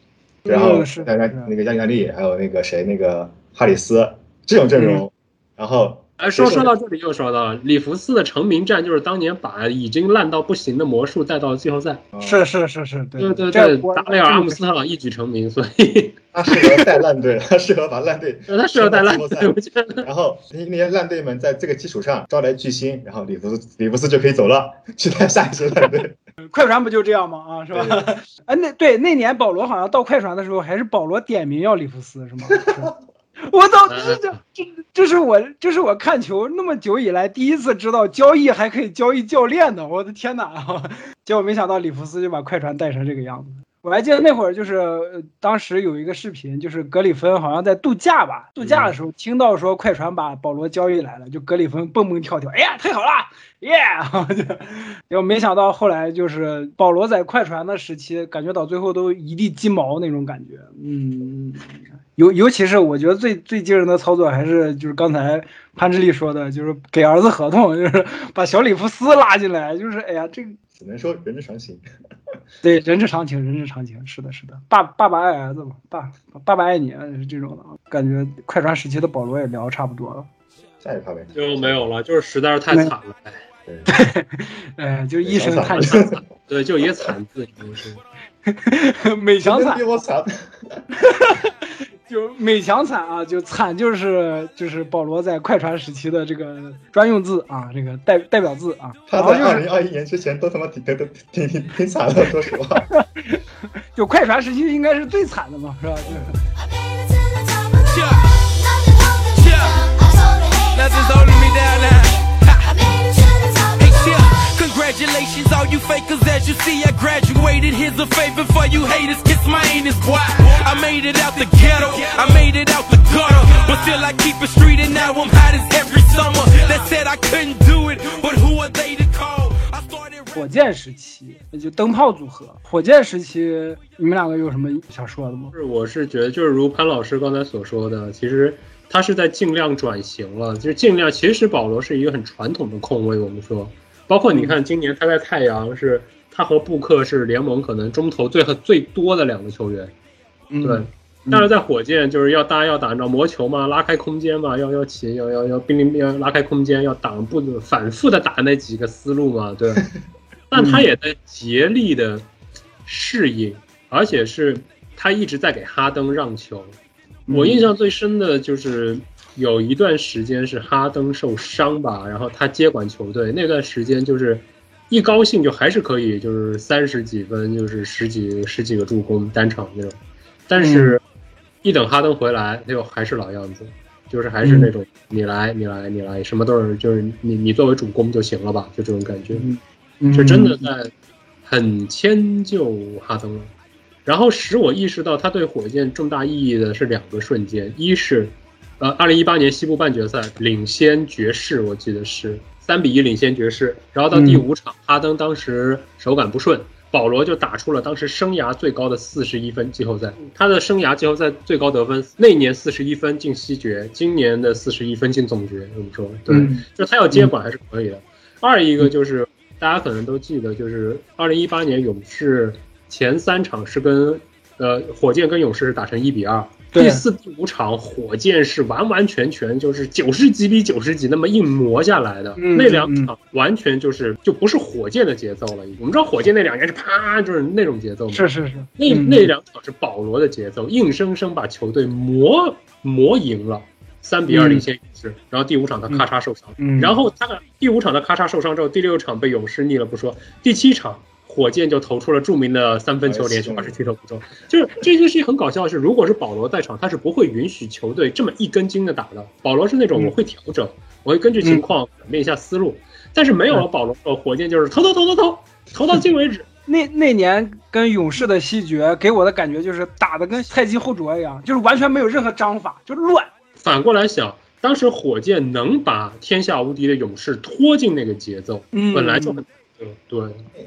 然后嗯是。那个加里亚利，还有那个谁那个哈里斯这种阵容，然后哎，说说到这里又说到了里弗斯的成名战，就是当年把已经烂到不行的魔术带到了季后赛。呃是是是是，对对对达雷尔阿姆斯特朗一举成名，所以他适合带烂队，他适合把烂队他适合带烂队，然后那那些烂队们在这个基础上招来巨星，然后里弗斯里弗斯就可以走了，去带下一支烂队。快船不就这样吗？啊，是吧？哎，那对那年保罗好像到快船的时候，还是保罗点名要里弗斯，是吗？是我操，这这这这是我这是我看球那么久以来第一次知道交易还可以交易教练的，我的天哪！结果没想到里弗斯就把快船带成这个样子。我还记得那会儿就是、呃当时有一个视频，就是格里芬好像在度假吧，度假的时候听到说快船把保罗交易来了，就格里芬蹦蹦跳跳，哎呀，太好了，耶、就结果没想到后来就是保罗在快船的时期，感觉到最后都一地鸡毛那种感觉，嗯。尤尤其是我觉得最最惊人的操作还是就是刚才潘志立说的，就是给儿子合同，就是把小里弗斯拉进来，就是哎呀，这只能说人之常情。对人之常情，人之常情，是的，是的，爸爸爸爱儿子嘛，爸爸爸爱你啊是这种的，感觉快船时期的保罗也聊得差不多了，下一趴呗。就没有了，就是实在是太 惨了，哎对，哎，就一声叹息，对，就一个惨字，就是 美强惨比，我惨。就美强惨啊，就惨就是就是保罗在快船时期的这个专用字啊，这个代代表字啊，他在二零二一年之前都他妈挺挺挺挺挺惨的，说实话。就快船时期应该是最惨的嘛，是吧？就是。Congratulations, all you fakers. As you see, I graduated. Here's a favor for you haters. Kiss my anus, boy. I made it out the ghetto. I made it out the gutter. But still, I keep it street, and now I'm hot as every summer. That said I couldn't do it, but who are they to call? I started. 火箭时期，那就灯泡组合。火箭时期，你们两个有什么想说的吗？是我是觉得，就是如潘老师刚才所说的，其实他是在尽量转型了，就是尽量。其实保罗是一个很传统的控卫，我们说，包括你看今年他在太阳是，他和布克是联盟可能中投最最多的两个球员，嗯对。但是在火箭就是要大家要打你知道魔球嘛，拉开空间嘛，要要起要要要兵临要拉开空间，要挡不反复的打那几个思路嘛，对。但他也在竭力的适应，而且是他一直在给哈登让球。我印象最深的就是有一段时间是哈登受伤吧，然后他接管球队那段时间就是一高兴就还是可以就是三十几分，就是十几十几个助攻单场那种，但是一等哈登回来，他又还是老样子。就是还是那种你来你来你来，什么都是就是你你作为主攻就行了吧，就这种感觉。嗯是真的在很迁就哈登了。然后使我意识到他对火箭重大意义的是两个瞬间，一是，呃，二零一八年西部半决赛领先爵士，我记得是三比一领先爵士，然后到第五场，哈登当时手感不顺，保罗就打出了当时生涯最高的四十一分季后赛，他的生涯季后赛最高得分，那年四十一分进西决，今年的四十一分进总决，我们说对，嗯就他要接管还是可以的。二一个就是大家可能都记得，就是二零一八年勇士前三场是跟呃火箭跟勇士是打成一比二，对第四、第五场火箭是完完全全就是九十几比九十几那么硬磨下来的，嗯那两场完全就是就不是火箭的节奏了。我们知道火箭那两年是啪就是那种节奏嘛，是是是，那嗯那两场是保罗的节奏，硬生生把球队磨磨赢了，三比二领先勇士。然后第五场他咔嚓受伤，嗯然后他的第五场他咔嚓受伤之后，第六场被勇士逆了不说，第七场火箭就投出了著名的三分球，连续二十七投不中。就是这件事情很搞笑的是，如果是保罗在场，他是不会允许球队这么一根筋的打的。保罗是那种嗯我会调整，我会根据情况转变一下思路。但是没有了保罗火箭就是投投投投投，投到进为止。那那年跟勇士的西决给我的感觉就是打的跟太极后啄一样，就是完全没有任何章法，就乱。反过来想，当时火箭能把天下无敌的勇士拖进那个节奏，嗯本来就很对，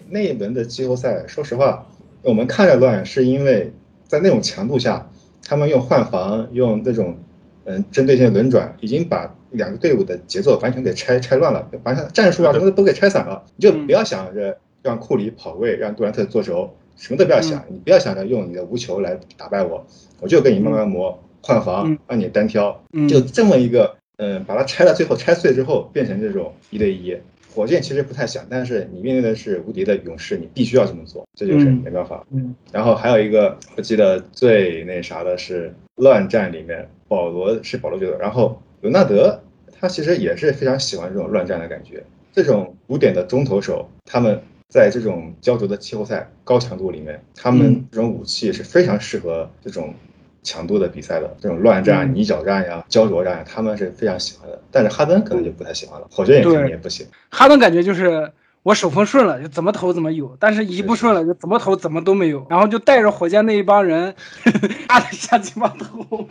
那一轮的季后赛，说实话，我们看着乱，是因为在那种强度下，他们用换防，用那种嗯针对性轮转，已经把两个队伍的节奏完全给拆拆乱了，完全战术啊什么的都给拆散了。你就不要想着让库里跑位，让杜兰特做轴，什么都不要想，你不要想着用你的无球来打败我，我就跟你慢慢磨换防嗯，让你单挑，嗯。就这么一个嗯，把它拆到最后拆碎之后，变成这种一对一。火箭其实不太想，但是你面对的是无敌的勇士，你必须要这么做，这就是嗯没办法。嗯然后还有一个，我记得最那啥的是乱战里面，保罗是保罗觉得，然后伦纳德他其实也是非常喜欢这种乱战的感觉。这种古典的中投手，他们在这种焦灼的季后赛高强度里面，他们这种武器是非常适合这种强度的比赛的，这种乱战、嗯泥脚战呀、焦灼战呀，他们是非常喜欢的。但是哈登可能就不太喜欢了，火箭也肯定也不行。哈登感觉就是我手风顺了就怎么投怎么有，但是一不顺了就怎么投怎么都没有，然后就带着火箭那一帮人 打了下鸡巴投。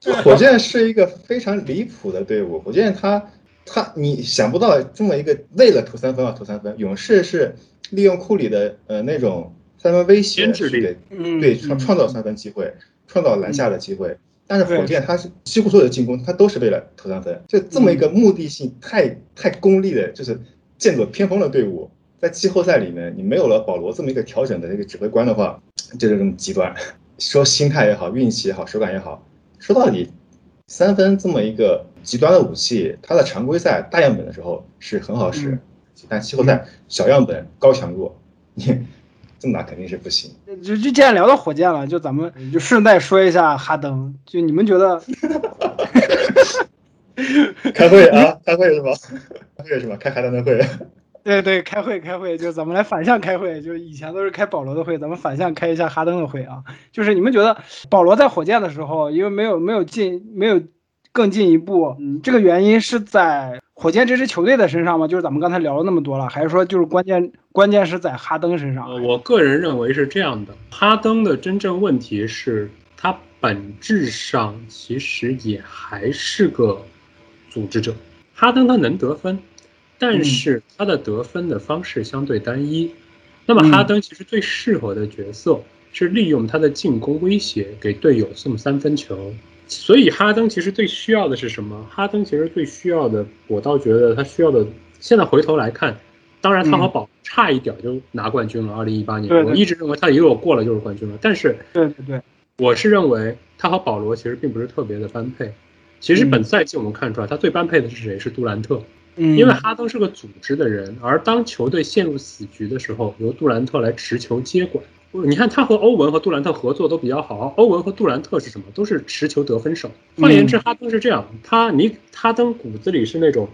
就火箭是一个非常离谱的队伍，火箭他他你想不到这么一个为了投三分而投三分，勇士是利用库里的呃那种三分威胁牵制力去给嗯，对嗯创创造三分机会，创造篮下的机会。但是火箭他是几乎所有的进攻，他都是为了投三分，就这么一个目的性太太功利的，就是剑走偏锋的队伍，在季后赛里面，你没有了保罗这么一个调整的这个指挥官的话，就是这么极端。说心态也好，运气也好，手感也好，说到底，三分这么一个极端的武器，它在常规赛大样本的时候是很好使，嗯。但季后赛小样本高强度，你这么打肯定是不行。就就既然聊到火箭了，就咱们就顺带说一下哈登，就你们觉得 开会啊，开会是吧？开会是吧？开哈登的会。对对，开会开会，就咱们来反向开会，就是以前都是开保罗的会，咱们反向开一下哈登的会啊。就是你们觉得保罗在火箭的时候，因为没有没有进没有更进一步，嗯，这个原因是在火箭这支球队的身上吗？就是咱们刚才聊了那么多了，还是说就是关键关键是在哈登身上？呃，我个人认为是这样的，哈登的真正问题是他本质上其实也还是个组织者。哈登他能得分，但是他的得分的方式相对单一。那么哈登其实最适合的角色是利用他的进攻威胁给队友送三分球。所以哈登其实最需要的是什么？哈登其实最需要的，我倒觉得他需要的，现在回头来看，当然他和保差一点就拿冠军了。二零一八年，我一直认为他一路过了就是冠军了，但是对对对，我是认为他和保罗其实并不是特别的般配。其实本赛季我们看出来，他最般配的是谁？是杜兰特。嗯，因为哈登是个组织的人，而当球队陷入死局的时候，由杜兰特来持球接管。你看他和欧文和杜兰特合作都比较好，欧文和杜兰特是什么？都是持球得分手。换言之，哈登是这样，他你哈登骨子里是那种，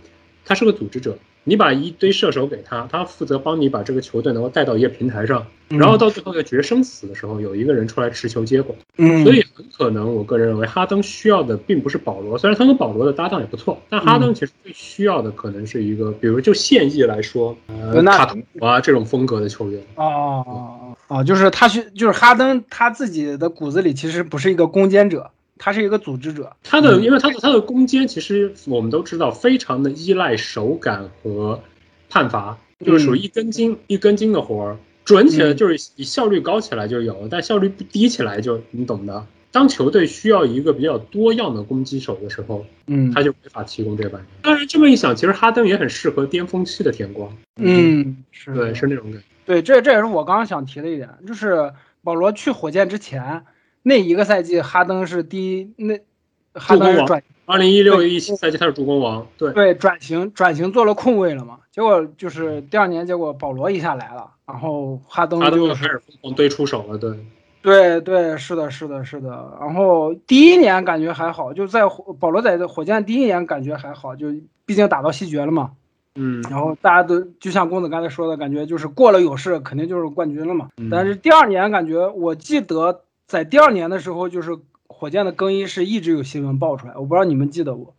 他是个组织者。你把一堆射手给他，他负责帮你把这个球队能够带到一个平台上，然后到最后的决生死的时候，有一个人出来持球接管。嗯，所以很可能，我个人认为哈登需要的并不是保罗，虽然他跟保罗的搭档也不错，但哈登其实最需要的可能是一个，比如就现役来说，呃，那卡图啊这种风格的球员。哦哦哦哦，就是他需就是哈登他自己的骨子里其实不是一个攻坚者，他是一个组织者。他的，因为他的他的攻坚，其实我们都知道，非常的依赖手感和判罚，就是属于一根筋、一根筋的活儿，准起来就是以效率高起来就有，但效率不低起来就你懂的。当球队需要一个比较多样的攻击手的时候，嗯他就没法提供这版。当然，这么一想，其实哈登也很适合巅峰期的天光。嗯，是对，是那种感觉。对，这这也是我刚刚想提的一点，就是保罗去火箭之前那一个赛季，哈登是第一，那哈登是转二零一六一七赛季他是助攻王，对，对转型转型做了控卫了嘛，结果就是第二年，结果保罗一下来了，然后哈登哈登就就是开始疯狂堆出手了，对。对对，是的，是的，是的。然后第一年感觉还好，就在火保罗在火箭第一年感觉还好，就毕竟打到西决了嘛。嗯，然后大家都就像公子刚才说的感觉，就是过了勇士肯定就是冠军了嘛。嗯但是第二年感觉，我记得在第二年的时候，就是火箭的更衣室一直有新闻爆出来，我不知道你们记得不？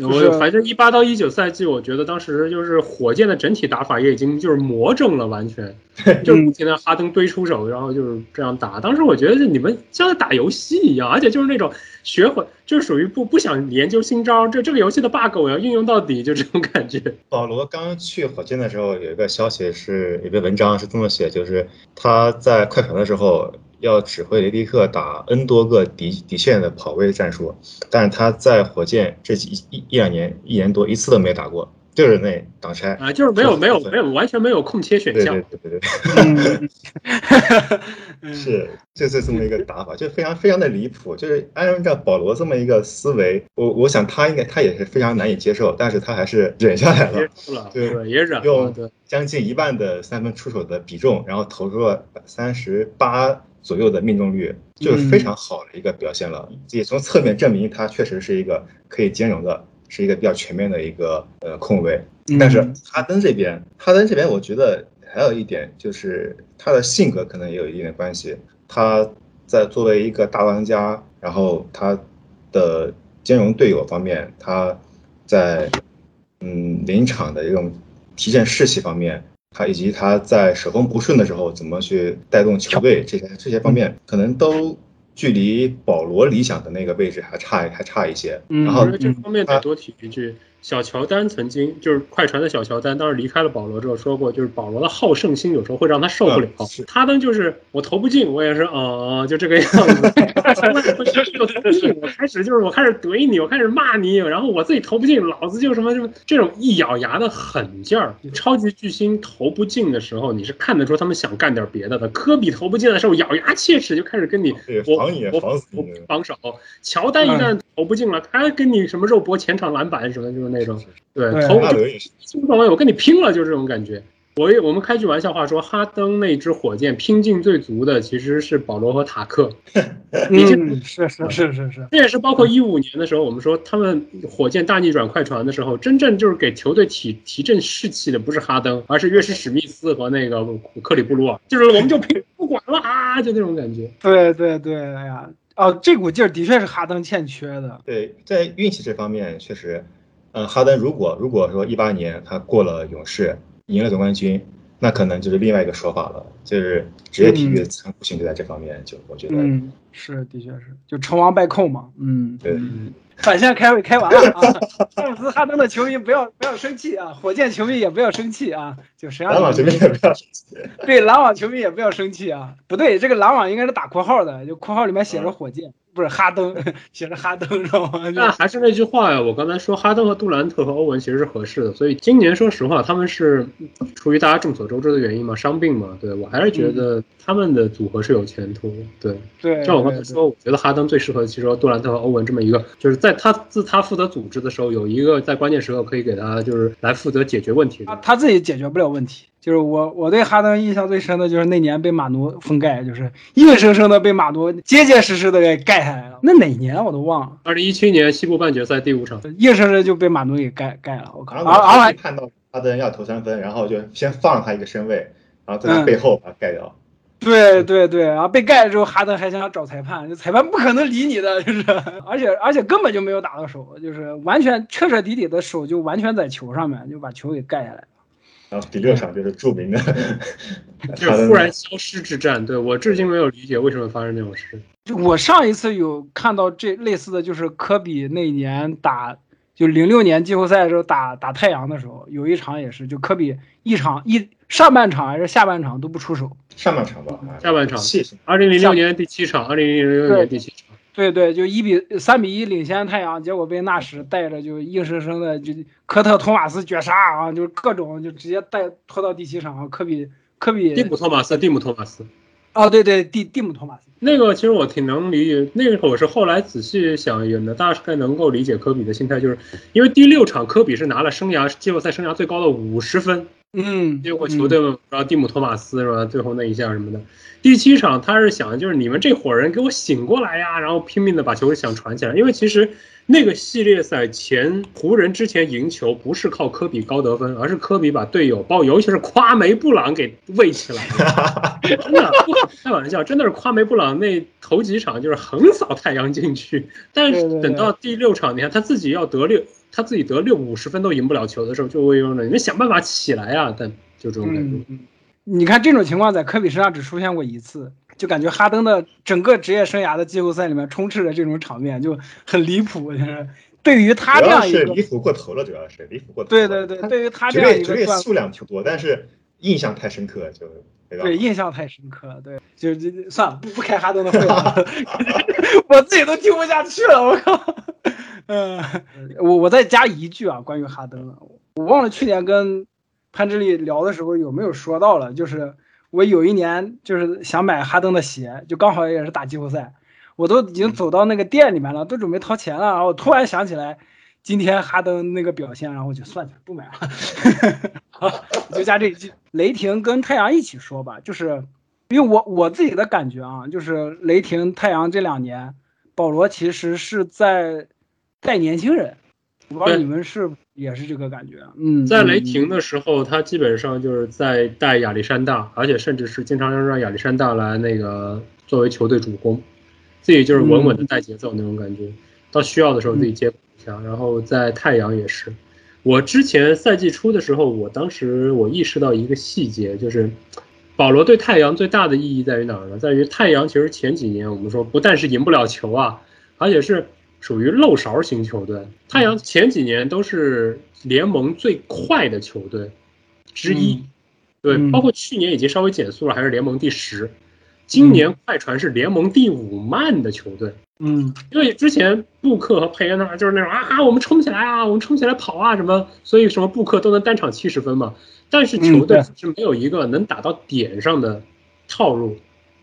我反正一八到一九赛季，我觉得当时就是火箭的整体打法也已经就是魔怔了，完全 就是不停的哈登堆出手，然后就是这样打。当时我觉得你们像在打游戏一样，而且就是那种学会，就是属于不不想研究新招，这这个游戏的 bug 我要运用到底，就这种感觉。保罗刚去火箭的时候，有一个消息是，有篇文章是这么写，就是他在快船的时候要指挥雷迪克打 N 多个底底线的跑位战术，但是他在火箭这几一一两年一年多一次都没打过，就是那挡拆。啊，就是没有没有没有完全没有空切选对项对。对对对，嗯，是就是这么一个打法，就非常非常的离谱。就是按照保罗这么一个思维，我我想他应该他也是非常难以接受，但是他还是忍下来了对对，也忍了，用，将近一半的三分出手的比重，然后投入了三十八左右的命中率，就是非常好的一个表现了。也从侧面证明他确实是一个可以兼容的是一个比较全面的一个呃控卫。嗯但是哈登这边，哈登这边我觉得还有一点就是他的性格可能也有一定的关系。他在作为一个大玩家，然后他的兼容队友方面，他在嗯临场的这种提振士气方面，他以及他在手风不顺的时候怎么去带动球队这些这些方面，可能都距离保罗理想的那个位置还差还差一些。嗯然后这方面得多提一句，小乔丹曾经就是快船的小乔丹，当时离开了保罗之后说过，就是保罗的好胜心有时候会让他受不了嗯是。哈登就是我投不进，我也是啊、就这个样子。我投不进，我开始就是我开始怼你，我开始骂你，然后我自己投不进，老子就什么什么这种一咬牙的狠劲儿。超级巨星投不进的时候，你是看得出他们想干点别的的。科比投不进的时候，咬牙切齿就开始跟你对我我防我防守。乔丹一旦投不进了，他跟你什么肉搏前场篮板什么，就是那种对对。投就纳德也是，心不动我跟你拼了，就这种感觉。我也我们开句玩笑话说，哈登那支火箭拼劲最足的其实是保罗和塔克，嗯，是是是是是，这也是包括一五年的时候，我们说他们火箭大逆转快船的时候，真正就是给球队提提振士气的不是哈登，而是约什史密斯和那个克里布鲁尔，就是我们就拼不管了啊，就那种感觉。对对对，哎呀，哦，这股劲儿的确是哈登欠缺的。对，在运气这方面确实，嗯，哈登如果如果说一八年他过了勇士，赢了总冠军，那可能就是另外一个说法了，就是职业体育的残酷性就在这方面，就我觉得，嗯，是，的确是，就成王败寇嘛。嗯，对，反向开会开完了啊！詹姆斯哈登的球迷不要不要生气啊，火箭球迷也不要生气啊，就谁让篮网球迷也不要生气，对篮网球迷也不要生气啊！不对，这个篮网应该是打括号的，就括号里面写着火箭，不是哈登，写着哈登，知道吗？那还是那句话呀，我刚才说哈登和杜兰特和欧文其实是合适的，所以今年说实话，他们是出于大家众所周知的原因嘛，伤病嘛，对我还是觉得他们的组合是有前途的。对，对，像我刚才说，我觉得哈登最适合其实杜兰特和欧文这么一个，就是在他自他负责组织的时候，有一个在关键时刻可以给他就是来负责解决问题的他。他自己解决不了问题。就是我我对哈登印象最深的就是那年被马奴封盖，就是硬生生的被马奴结结实实的给盖下来了。那哪年我都忘了，二零一七年西部半决赛第五场，硬生生就被马奴给盖盖了。我靠！然看到哈登要投三分，然后就先放他一个身位，然后在他背后把他盖掉。对对对，然后被盖了之后，哈登还想找裁判，就裁判不可能理你的，就是，而且而且根本就没有打到手，就是完全彻彻底底的手就完全在球上面，就把球给盖下来了。然后第六场就是著名的 就是忽然消失之战。对我至今没有理解为什么发生这种事。就我上一次有看到这类似的就是科比那一年打，就零六年季后赛的时候打打太阳的时候，有一场也是，就科比一场一上半场还是下半场都不出手。上半场吧，下半场二零零六年第七场，二零零六年第七场。对对，就一比三比一领先太阳，结果被纳什带着就硬生生的就科特托马斯绝杀啊，就是各种就直接带拖到第七场啊。科比科比蒂姆托马斯，蒂姆托马斯。哦，对对，蒂蒂姆托马斯。那个其实我挺能理解，那个我是后来仔细想也能大概能够理解科比的心态，就是因为第六场科比是拿了生涯季后赛生涯最高的五十分，嗯，结果球队们不知道蒂姆托马斯是吧？最后那一下什么的。第七场他是想就是你们这伙人给我醒过来呀，然后拼命的把球想传起来，因为其实那个系列赛前湖人之前赢球不是靠科比高得分，而是科比把队友包尤其是夸梅布朗给喂起来了，真的不开玩笑，真的是夸梅布朗那头几场就是横扫太阳禁区，但是等到第六场，你看他自己要得六。他自己得六五十分都赢不了球的时候，就会用了你们想办法起来啊！但就这种感觉。你看这种情况在科比身上只出现过一次，就感觉哈登的整个职业生涯的季后赛里面充斥着这种场面，就很离谱。就是对于他这样一个，是离谱过头了，主要是离谱过头了。对对对，对于他这样一个数量挺多，但是印象太深刻，就对吧？对，印象太深刻了，对，就就算了，不不开哈登的会了，我自己都听不下去了，我靠，嗯，我我再加一句啊，关于哈登的，我忘了去年跟潘之力聊的时候有没有说到了，就是我有一年就是想买哈登的鞋，就刚好也是打季后赛，我都已经走到那个店里面了，都准备掏钱了，然后突然想起来。今天哈登那个表现，然后我就算了，不买了。好，就加这一句。雷霆跟太阳一起说吧，就是因为我我自己的感觉啊，就是雷霆、太阳这两年，保罗其实是在带年轻人，我不知道你们是也是这个感觉。嗯，在雷嗯霆的时候，他基本上就是在带亚历山大，而且甚至是经常让亚历山大来那个作为球队主攻，自己就是稳稳的带节奏那种感觉。到需要的时候自己接一下，然后在太阳也是。我之前赛季初的时候，我当时我意识到一个细节，就是保罗对太阳最大的意义在于哪儿呢？在于太阳其实前几年我们说不但是赢不了球啊，而且是属于漏勺型球队。太阳前几年都是联盟最快的球队之一，嗯对，嗯包括去年已经稍微减速了，还是联盟第十。今年快船是联盟第五慢的球队，嗯。因为之前布克和佩恩啊就是那种啊啊，我们冲起来啊，我们冲起来跑啊什么，所以什么布克都能单场七十分嘛。但是球队嗯是没有一个能打到点上的套路，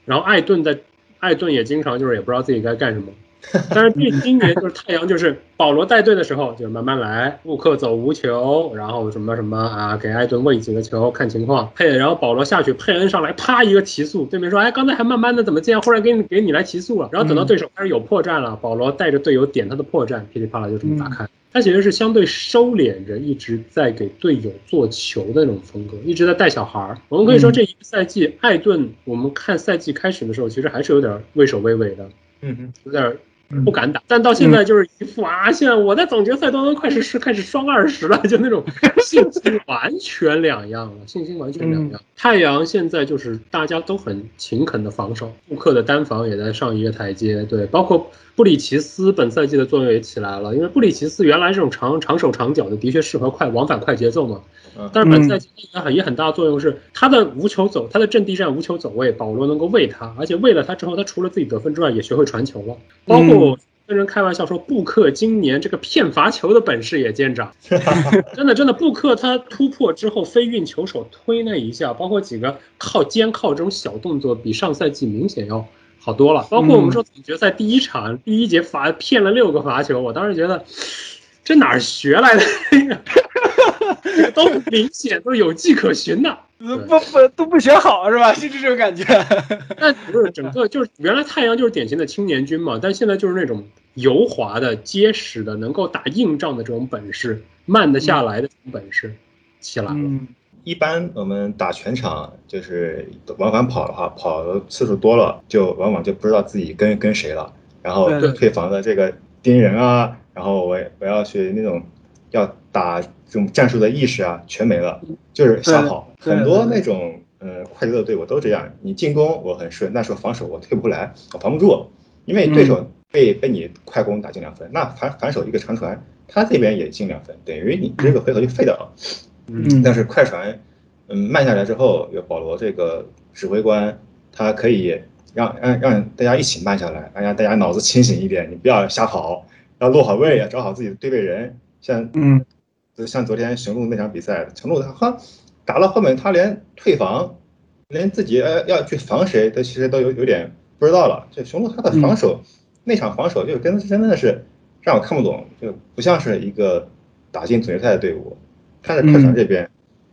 然后艾顿在艾顿也经常就是也不知道自己该干什么。但是这今年就是太阳，就是保罗带队的时候就慢慢来，布克走无球，然后什么什么啊，给艾顿喂几个球看情况，佩然后保罗下去，佩恩上来啪一个提速，对面说哎刚才还慢慢的怎么这样，忽然给你给你来提速了，然后等到对手开始有破绽了，保罗带着队友点他的破绽，噼里啪啦就这么打开。他其实是相对收敛着，一直在给队友做球的那种风格，一直在带小孩儿。我们可以说这一个赛季，艾顿我们看赛季开始的时候，其实还是有点畏首畏尾的，嗯哼，有点不敢打。但到现在就是一副啊，现在我在总决赛都能快是是开始双二十了，就那种信心完全两样了，信心完全两样。太阳现在就是大家都很勤恳的防守，布克的单防也在上一个台阶，对，包括布里奇斯本赛季的作用也起来了，因为布里奇斯原来这种长长手长脚的，的确适合快往返快节奏嘛。嗯但是本赛季也很也很大的作用是，他的无球走，他的阵地战无球走位，保罗能够喂他，而且喂了他之后，他除了自己得分之外，也学会传球了。包括我跟人开玩笑说，布克今年这个骗罚球的本事也见长，真的 真的，布克他突破之后飞运球手推那一下，包括几个靠肩靠这种小动作，比上赛季明显要好多了。包括我们说总决赛第一场第一节罚骗了六个罚球，我当时觉得这哪儿学来的？都明显，都有迹可循的。不不都不学好是吧？是这种感觉。那不是整个就是原来太阳就是典型的青年军嘛，但现在就是那种油滑的、结实的，能够打硬仗的这种本事，慢得下来的这种本事起来了。嗯一般我们打全场就是往返跑的话，跑的次数多了，就往往就不知道自己跟跟谁了，然后对对对方的这个盯人啊，然后我我要去那种要打这种战术的意识啊，全没了，就是瞎跑。很多那种呃快节奏的队伍都这样，你进攻我很顺，那时候防守我退不回来，我防不住，因为对手被、被你快攻打进两分，那反反手一个长传，他这边也进两分，等于你这个回合就废掉了。嗯但是快船，嗯，慢下来之后，有保罗这个指挥官，他可以让让让大家一起慢下来，让大家脑子清醒一点，你不要瞎跑，要落好位，要找好自己的对位人。像嗯就像昨天雄鹿那场比赛，雄鹿他他打到后面，他连退防，连自己要要去防谁，他其实都有有点不知道了。就雄鹿他的防守，那场防守就跟真的是让我看不懂，就不像是一个打进总决赛的队伍。看着快船这边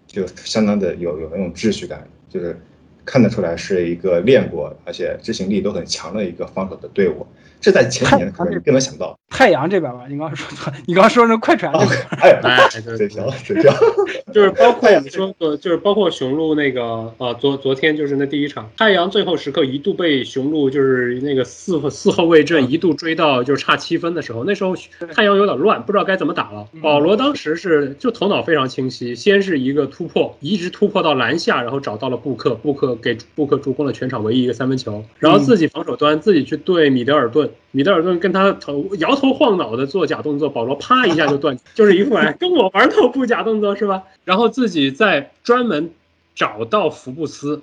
就相当的有有那种秩序感，就是看得出来是一个练过而且执行力都很强的一个防守的队伍。这在前几年可能你根本想不到。太阳这边吧，你刚刚说错，你刚刚说那快船这哦边。，哎，哎，对嘴瓢嘴瓢，就是包括你说的，就是包括雄鹿那个啊，昨昨天就是那第一场，太阳最后时刻一度被雄鹿就是那个四四后卫阵一度追到就是差七分的时候，那时候太阳有点乱，不知道该怎么打了。保罗当时是就头脑非常清晰，先是一个突破，一直突破到篮下，然后找到了布克，布克给布克助攻了全场唯一一个三分球，然后自己防守端自己去对米德尔顿，米德尔顿跟他头摇头晃脑的做假动作，保罗啪一下就断，就是一副哎跟我玩头部假动作是吧？然后自己再专门找到福布斯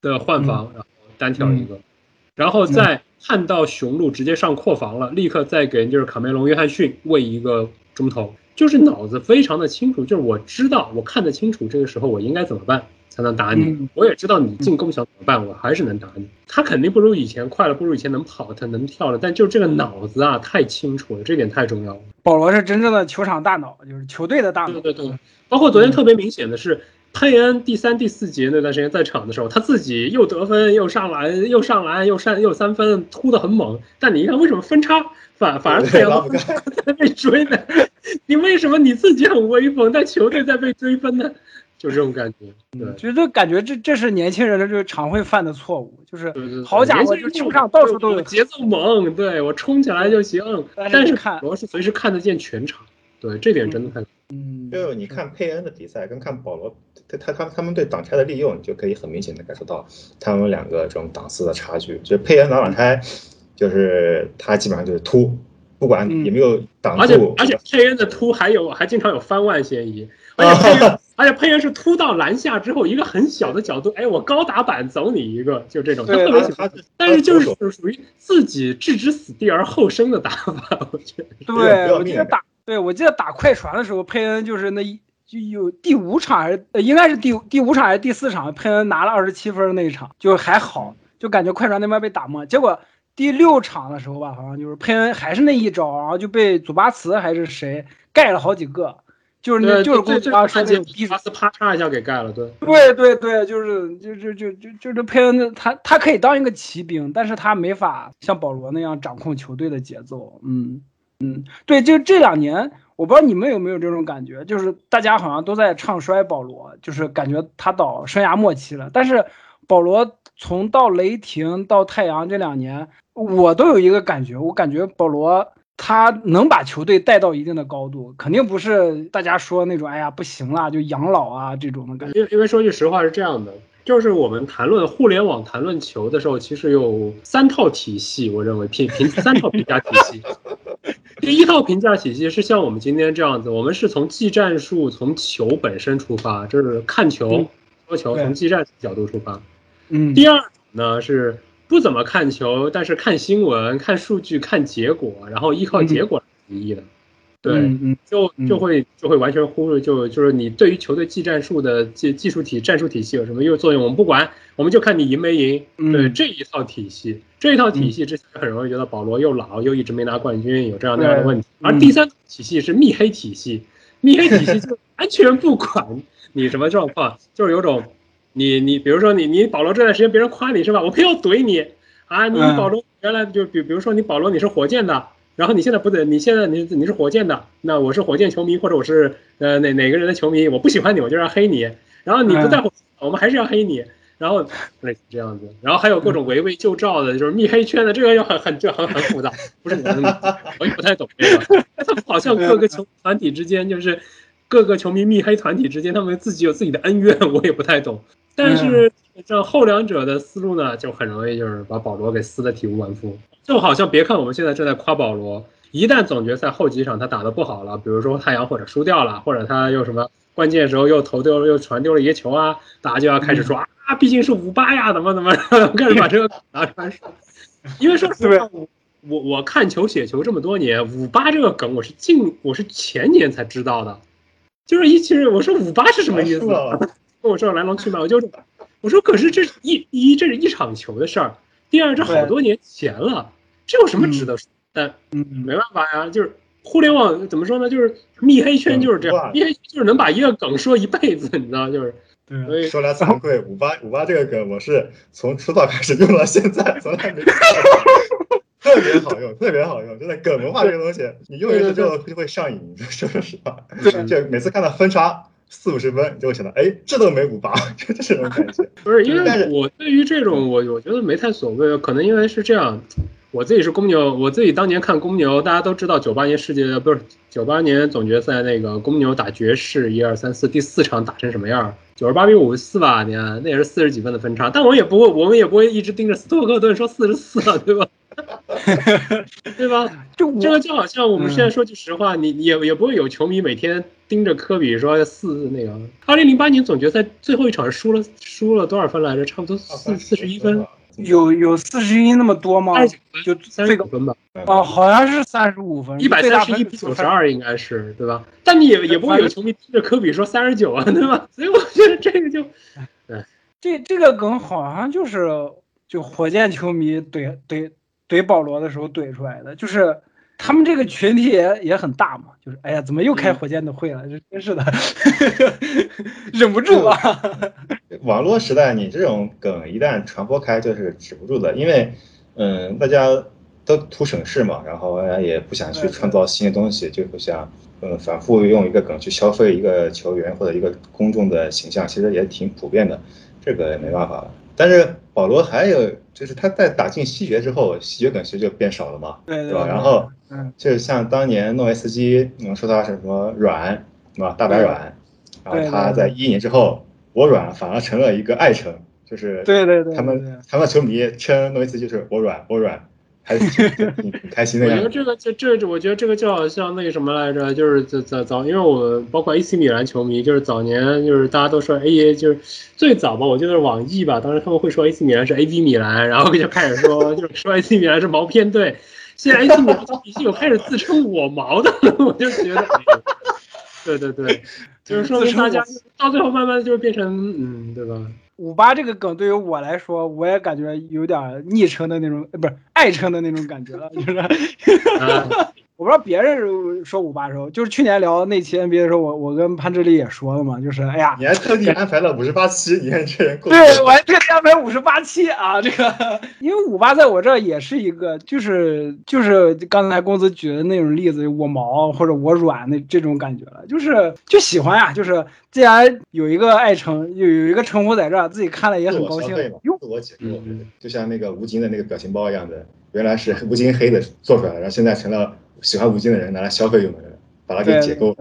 的换防，然后单挑一个，然后再看到雄鹿直接上扩防了，立刻再给就是卡梅隆·约翰逊喂一个中投，就是脑子非常的清楚，就是我知道我看得清楚这个时候我应该怎么办才能打你，嗯我也知道你进攻想怎么办，我还是能打你。他肯定不如以前快了，不如以前能跑，他能跳了，但就这个脑子啊太清楚了，这点太重要了。保罗是真正的球场大脑，就是球队的大脑。对对对，包括昨天特别明显的是，佩恩第三、第四节那段时间在场的时候，他自己又得分又上篮，又上篮又上又三分，突的很猛。但你一看，为什么分差反反而太阳被追呢？你为什么你自己很威风，但球队在被追分呢？就这种感觉，对。觉得感觉这这是年轻人的就常会犯的错误，就是好家伙，就球场到处都有节奏猛，对我冲起来就行。但是看主要是随时看得见全场，对这点真的太嗯，就你看佩恩的比赛跟看保罗，他他他他们对挡拆的利用，你就可以很明显的感受到他们两个这种档次的差距。就佩恩打挡拆，就是他基本上就是突，不管嗯有没有挡而且住，而且佩恩的突还有还经常有翻腕嫌疑，而且 佩恩而且佩恩是突到篮下之后一个很小的角度，哎，我高打板走你一个，就这种，他对特别但是就是属于自己置之死地而后生的打法，我觉得。对，我记得打，对我记得打快船的时候，佩恩就是那一就有第五场还是呃应该是第第五场还是第四场，佩恩拿了二十七分那一场就还好，就感觉快船那边被打懵。结果第六场的时候吧，好像就是佩恩还是那一招，然后就被祖巴茨还是谁盖了好几个，就是那，就是这这公刚说看见那种逼巴斯啪嚓一下给盖了，对。对对对，就是就就就就就这佩恩他他可以当一个骑兵，但是他没法像保罗那样掌控球队的节奏。嗯嗯，对，就这两年，我不知道你们有没有这种感觉，就是大家好像都在唱衰保罗，就是感觉他到生涯末期了。但是保罗从到雷霆到太阳这两年，我都有一个感觉，我感觉保罗。他能把球队带到一定的高度，肯定不是大家说那种“哎呀不行了”就养老啊这种的感觉。因为因为说句实话是这样的，就是我们谈论互联网谈论球的时候，其实有三套体系，我认为评评三套评价体系。第一套评价体系是像我们今天这样子，我们是从技战术、从球本身出发，就是看球嗯、说球，从技战术角度出发。嗯，第二呢是不怎么看球，但是看新闻、看数据、看结果，然后依靠结果来定义的。对，就嗯就会就会完全忽略，就就是你对于球队技战术的技技术体战术体系有什么用作用，我们不管，我们就看你赢没赢。嗯对这一套体系，这一套体系之前很容易觉得保罗又老又一直没拿冠军，有这样那样的问题。而第三体系是密黑体系，密黑体系就完全不管你什么状况，就是有种你你比如说你你保罗这段时间别人夸你是吧，我偏要怼你啊，你嗯保罗原来就比比如说你保罗你是火箭的。然后你现在不对，你现在你你是火箭的，那我是火箭球迷，或者我是呃哪哪个人的球迷，我不喜欢你，我就要黑你。然后你不在乎，我们还是要黑你。然后类似这样子，然后还有各种围魏救赵的，就是密黑圈的，这个又很很这很很复杂，不是我的，我也不太懂这个。他们好像各个球团体之间，就是各个球迷密黑团体之间，他们自己有自己的恩怨，我也不太懂。但是这后两者的思路呢，就很容易就是把保罗给撕得体无完肤。就好像别看我们现在正在夸保罗，一旦总决赛后几场他打得不好了，比如说太阳或者输掉了，或者他又什么关键时候又投丢了又传丢了一个球啊，大家就要开始说、啊，毕竟是五八呀，怎么怎么，开始把这个拿出来说。因为说实话，我我我看球写球这么多年，五八这个梗我是近我是前年才知道的，就是一其实我说五八是什么意思？跟我说来龙去脉，我就我说可是这是一一这是一场球的事儿，第二这好多年前了，这有什么值得说？但嗯没办法呀，就是互联网怎么说呢？就是密黑圈就是这样，密黑就是能把一个梗说一辈子，你知道？就是所对，以说来惭愧，五八五八这个梗我是从出道开始用到现在，从来没过。特别好用，特别好用，真的梗文化这个东西，你用一次之后就会上瘾。说实话，就每次看到分差四五十分，你就会想到，哎，这都没五八，就这种感觉。不是因为我对于这种我我觉得没太所谓，可能因为是这样，我自己是公牛，我自己当年看公牛，大家都知道九八年世界不是九八年总决赛那个公牛打爵士一二三四第四场打成什么样？九十八比五十四吧，你看那也是四十几分的分差，但我也不会，我们也不会一直盯着斯托克顿说四十四啊，对吧？对吧？就我这个就好像我们现在说句实话，你你也也不会有球迷每天盯着科比说四那个。二零零八年总决赛最后一场输了输了多少分来着？差不多四四十一分，有有四十一那么多吗？就三这个十九分吧，哦，好像是三十五分，一百三十一比九十二应该是对吧？但你也也不会有球迷盯着科比说三十九啊，对吧？所以我觉得这个就 这这个梗好像就是就火箭球迷怼怼怼保罗的时候怼出来的，就是他们这个群体也也很大嘛，就是哎呀，怎么又开火箭的会了？这真是的，忍不住啊！网络时代，你这种梗一旦传播开，就是止不住的，因为，嗯，大家都图省事嘛，然后大家也不想去创造新的东西，就不想嗯反复用一个梗去消费一个球员或者一个公众的形象，其实也挺普遍的，这个也没办法了。但是保罗还有就是他在打进西决之后，西决梗其实就变少了嘛，对对吧？然后嗯，就是像当年诺维斯基，我们说他是什么软，是吧？大白软，然后他在一一年之后，我软反而成了一个爱称，就是对对对，他们他们球迷称诺维斯基就是我软我软，还是挺挺挺开心的。我觉得这个这这，我觉得这个就好像那个什么来着，就是早早早，因为我包括 AC 米兰球迷，就是早年就是大家都说 AA，就是最早吧，我记得是网易吧，当时他们会说 AC 米兰是 AB 米兰，然后就开始说就是说 AC 米兰是毛片队，现在 AC 米兰已经有开始自称我毛的了，我就觉得，哎对对对，就是说明大家到最后慢慢就是变成嗯，对吧？五八这个梗对于我来说，我也感觉有点昵称的那种，不是爱称的那种感觉了，就是。啊，我不知道别人说五八的时候，就是去年聊那期 NBA 的时候，我我跟潘志丽也说了嘛，就是哎呀，你还特地安排了五十八期，你看这人够。对我还特地安排五十八期啊，这个因为五八在我这儿也是一个，就是就是刚才公子举的那种例子，我毛或者我软那这种感觉了，就是就喜欢呀，就是既然有一个爱称，有有一个称呼在这儿，自己看了也很高兴。我消费嘛，自我解构嗯，就像那个吴京的那个表情包一样的，原来是吴京黑的做出来的，然后现在成了喜欢吴京的人拿来消费用的人，把它给解构。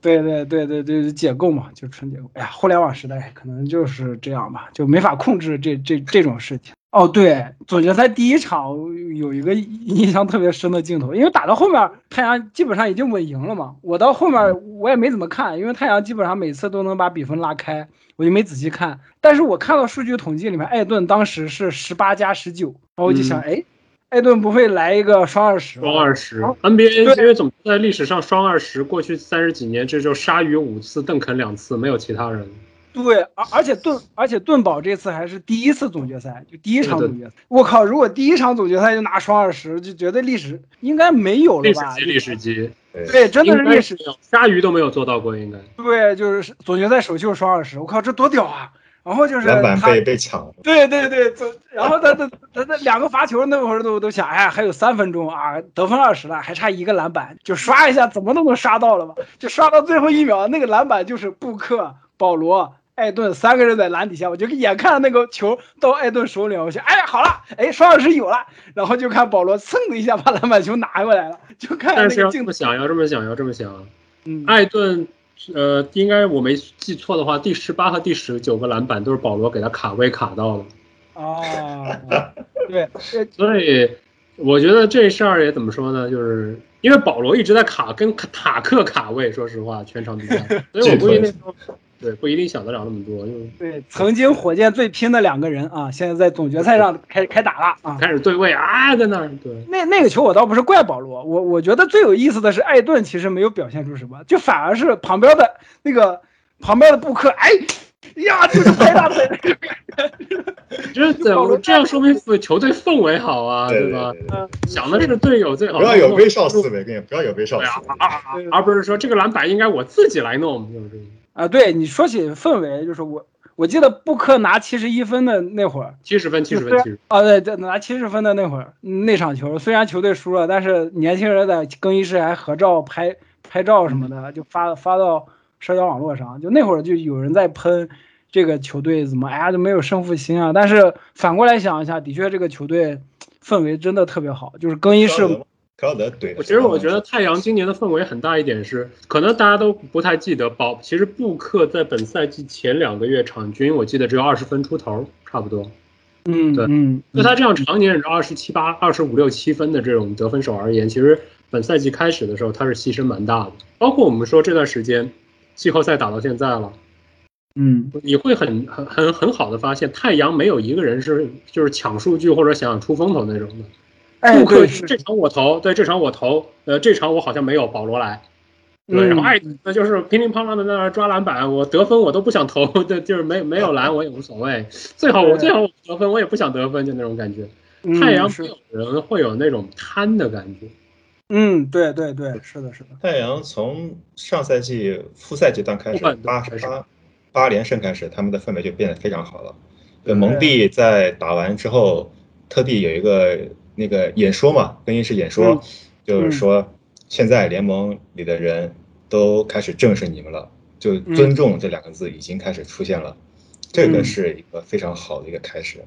对对对对对对，解构嘛，就纯解构。哎呀，互联网时代可能就是这样吧，就没法控制这这这种事情。哦，对，总决赛第一场有一个印象特别深的镜头，因为打到后面太阳基本上已经稳赢了嘛，我到后面我也没怎么看，因为太阳基本上每次都能把比分拉开，我就没仔细看。但是我看到数据统计里面，艾顿当时是十八加十九，然后我就想，哎、艾顿不会来一个双二十吧？双二十，NBA 对因为总决赛历史上双二十，过去三十几年这就鲨鱼五次，邓肯两次，没有其他人。对，而而且盾，而且盾宝这次还是第一次总决赛，就第一场总决赛。我靠，如果第一场总决赛就拿双二十，就绝对历史应该没有了吧？历史级，历史级，对，真的是历史。鲨鱼都没有做到过，应该。对，就是总决赛首秀双二十，我靠，这多屌啊！然后就是，篮板被被抢了。对对对，总然后他他他他两个罚球那会儿都都想，哎呀，还有三分钟啊，得分二十了，还差一个篮板，就刷一下，怎么都能刷到了吧？就刷到最后一秒，那个篮板就是布克、保罗、艾顿三个人在篮底下，我就眼看那个球到艾顿手里，我想，哎呀，好了，哎，双二十有了，然后就看保罗蹭的一下把篮板球拿过来了，就看但是要那个镜头，这么想，要这么想，要这么想。嗯，艾顿，呃，应该我没记错的话，第十八和第十九个篮板都是保罗给他卡位卡到了，啊，对，所以我觉得这事儿也怎么说呢？就是因为保罗一直在卡跟塔克卡位，说实话，全场比赛，所以我不一定说，对，不一定想得了那么多，就对，曾经火箭最拼的两个人啊，现在在总决赛上开开打了啊。开始对位啊，在那儿，对。那那个球我倒不是怪保罗，我我觉得最有意思的是艾顿其实没有表现出什么，就反而是旁边的那个旁边的布克，哎呀，就是拍大腿那个感觉。这保罗怎这样说明球队氛围好啊，对对吧？想的是队友最好，不要有威少思维，不要有威少思维。而不是说这个篮板应该我自己来弄。啊，对你说起氛围，就是我我记得布克拿七十一分的那会儿，七十分，七十分，七十。啊，对，对拿七十分的那会儿，嗯那场球虽然球队输了，但是年轻人在更衣室还合照拍拍照什么的，就发发到社交网络上。就那会儿就有人在喷这个球队怎么哎呀就没有胜负心啊。但是反过来想一下，的确这个球队氛围真的特别好，就是更衣室克劳德怼的。我其实我觉得太阳今年的氛围很大一点是，可能大家都不太记得，保其实布克在本赛季前两个月场均我记得只有二十分出头，差不多。对嗯嗯，就他这样常年是二十七八、二十五六七分的这种得分手而言，其实本赛季开始的时候他是牺牲蛮大的。包括我们说这段时间季后赛打到现在了，嗯你会很很很很好的发现，太阳没有一个人是就是抢数据或者想出风头那种的。哎布克这场我投，对这场我投，呃，这场我好像没有保罗来，对，嗯然后艾顿那就是乒乒乓乓的在那儿抓篮板，我得分我都不想投，对，就是没没有篮我也无所谓，最好我最好我得分我也不想得分，就那种感觉。嗯太阳有人会有那种贪的感觉，嗯对对对是的是的，太阳从上赛季复赛阶段开始八八八连胜开始，他们的氛围就变得非常好了。对。蒙蒂在打完之后，特地有一个那个演说嘛，更衣室演说，嗯就是说现在联盟里的人都开始正视你们了，就尊重这两个字已经开始出现了，这个是一个非常好的一个开始。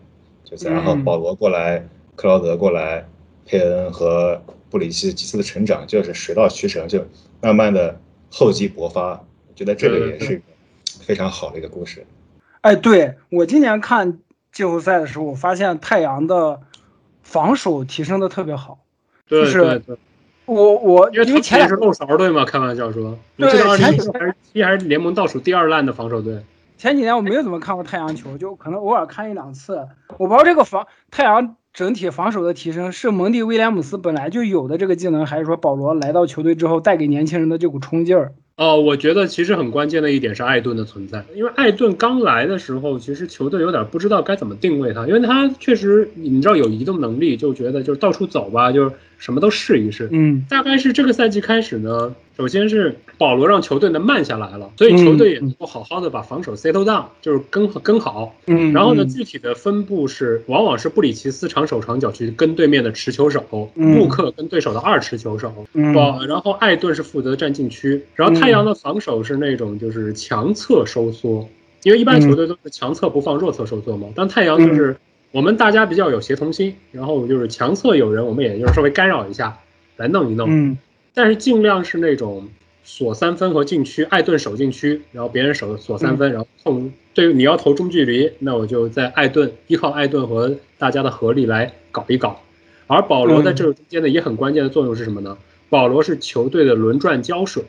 就是然后嗯保罗过来，克劳德过来，佩恩和布里奇奇斯的成长就是水到渠成，就慢慢的厚积薄发。我觉得这个也是非常好的一个故事。哎，对我今年看季后赛的时候，我发现太阳的防守提升的特别好。对我我因为前两他是漏勺队嘛，开玩笑说，对前几一还是一还是联盟倒数第二烂的防守队。前几年我没有怎么看过太阳球，就可能偶尔看一两次。我不知道这个防太阳整体防守的提升是蒙蒂威廉姆斯本来就有的这个技能，还是说保罗来到球队之后带给年轻人的这股冲劲儿？哦，我觉得其实很关键的一点是艾顿的存在，因为艾顿刚来的时候，其实球队有点不知道该怎么定位他，因为他确实你知道有移动能力，就觉得就是到处走吧，就是什么都试一试。嗯大概是这个赛季开始呢，首先是保罗让球队呢慢下来了，所以球队也能够好好的把防守 settle down，就是跟跟好。嗯，然后呢，嗯具体的分布是，往往是布里奇斯长手长脚去跟对面的持球手，嗯。布克跟对手的二持球手，然后艾顿是负责占禁区，然后太阳的防守是那种就是强侧收缩，因为一般球队都是强侧不放，弱侧收缩嘛，但太阳就是我们大家比较有协同心，然后就是强侧有人，我们也就是稍微干扰一下，来弄一弄，嗯但是尽量是那种锁三分和禁区，艾顿守禁区，然后别人守锁三分，然后控对你要投中距离，那我就在艾顿依靠艾顿和大家的合力来搞一搞。而保罗在这个中间呢也很关键的作用是什么呢？保罗是球队的轮转胶水，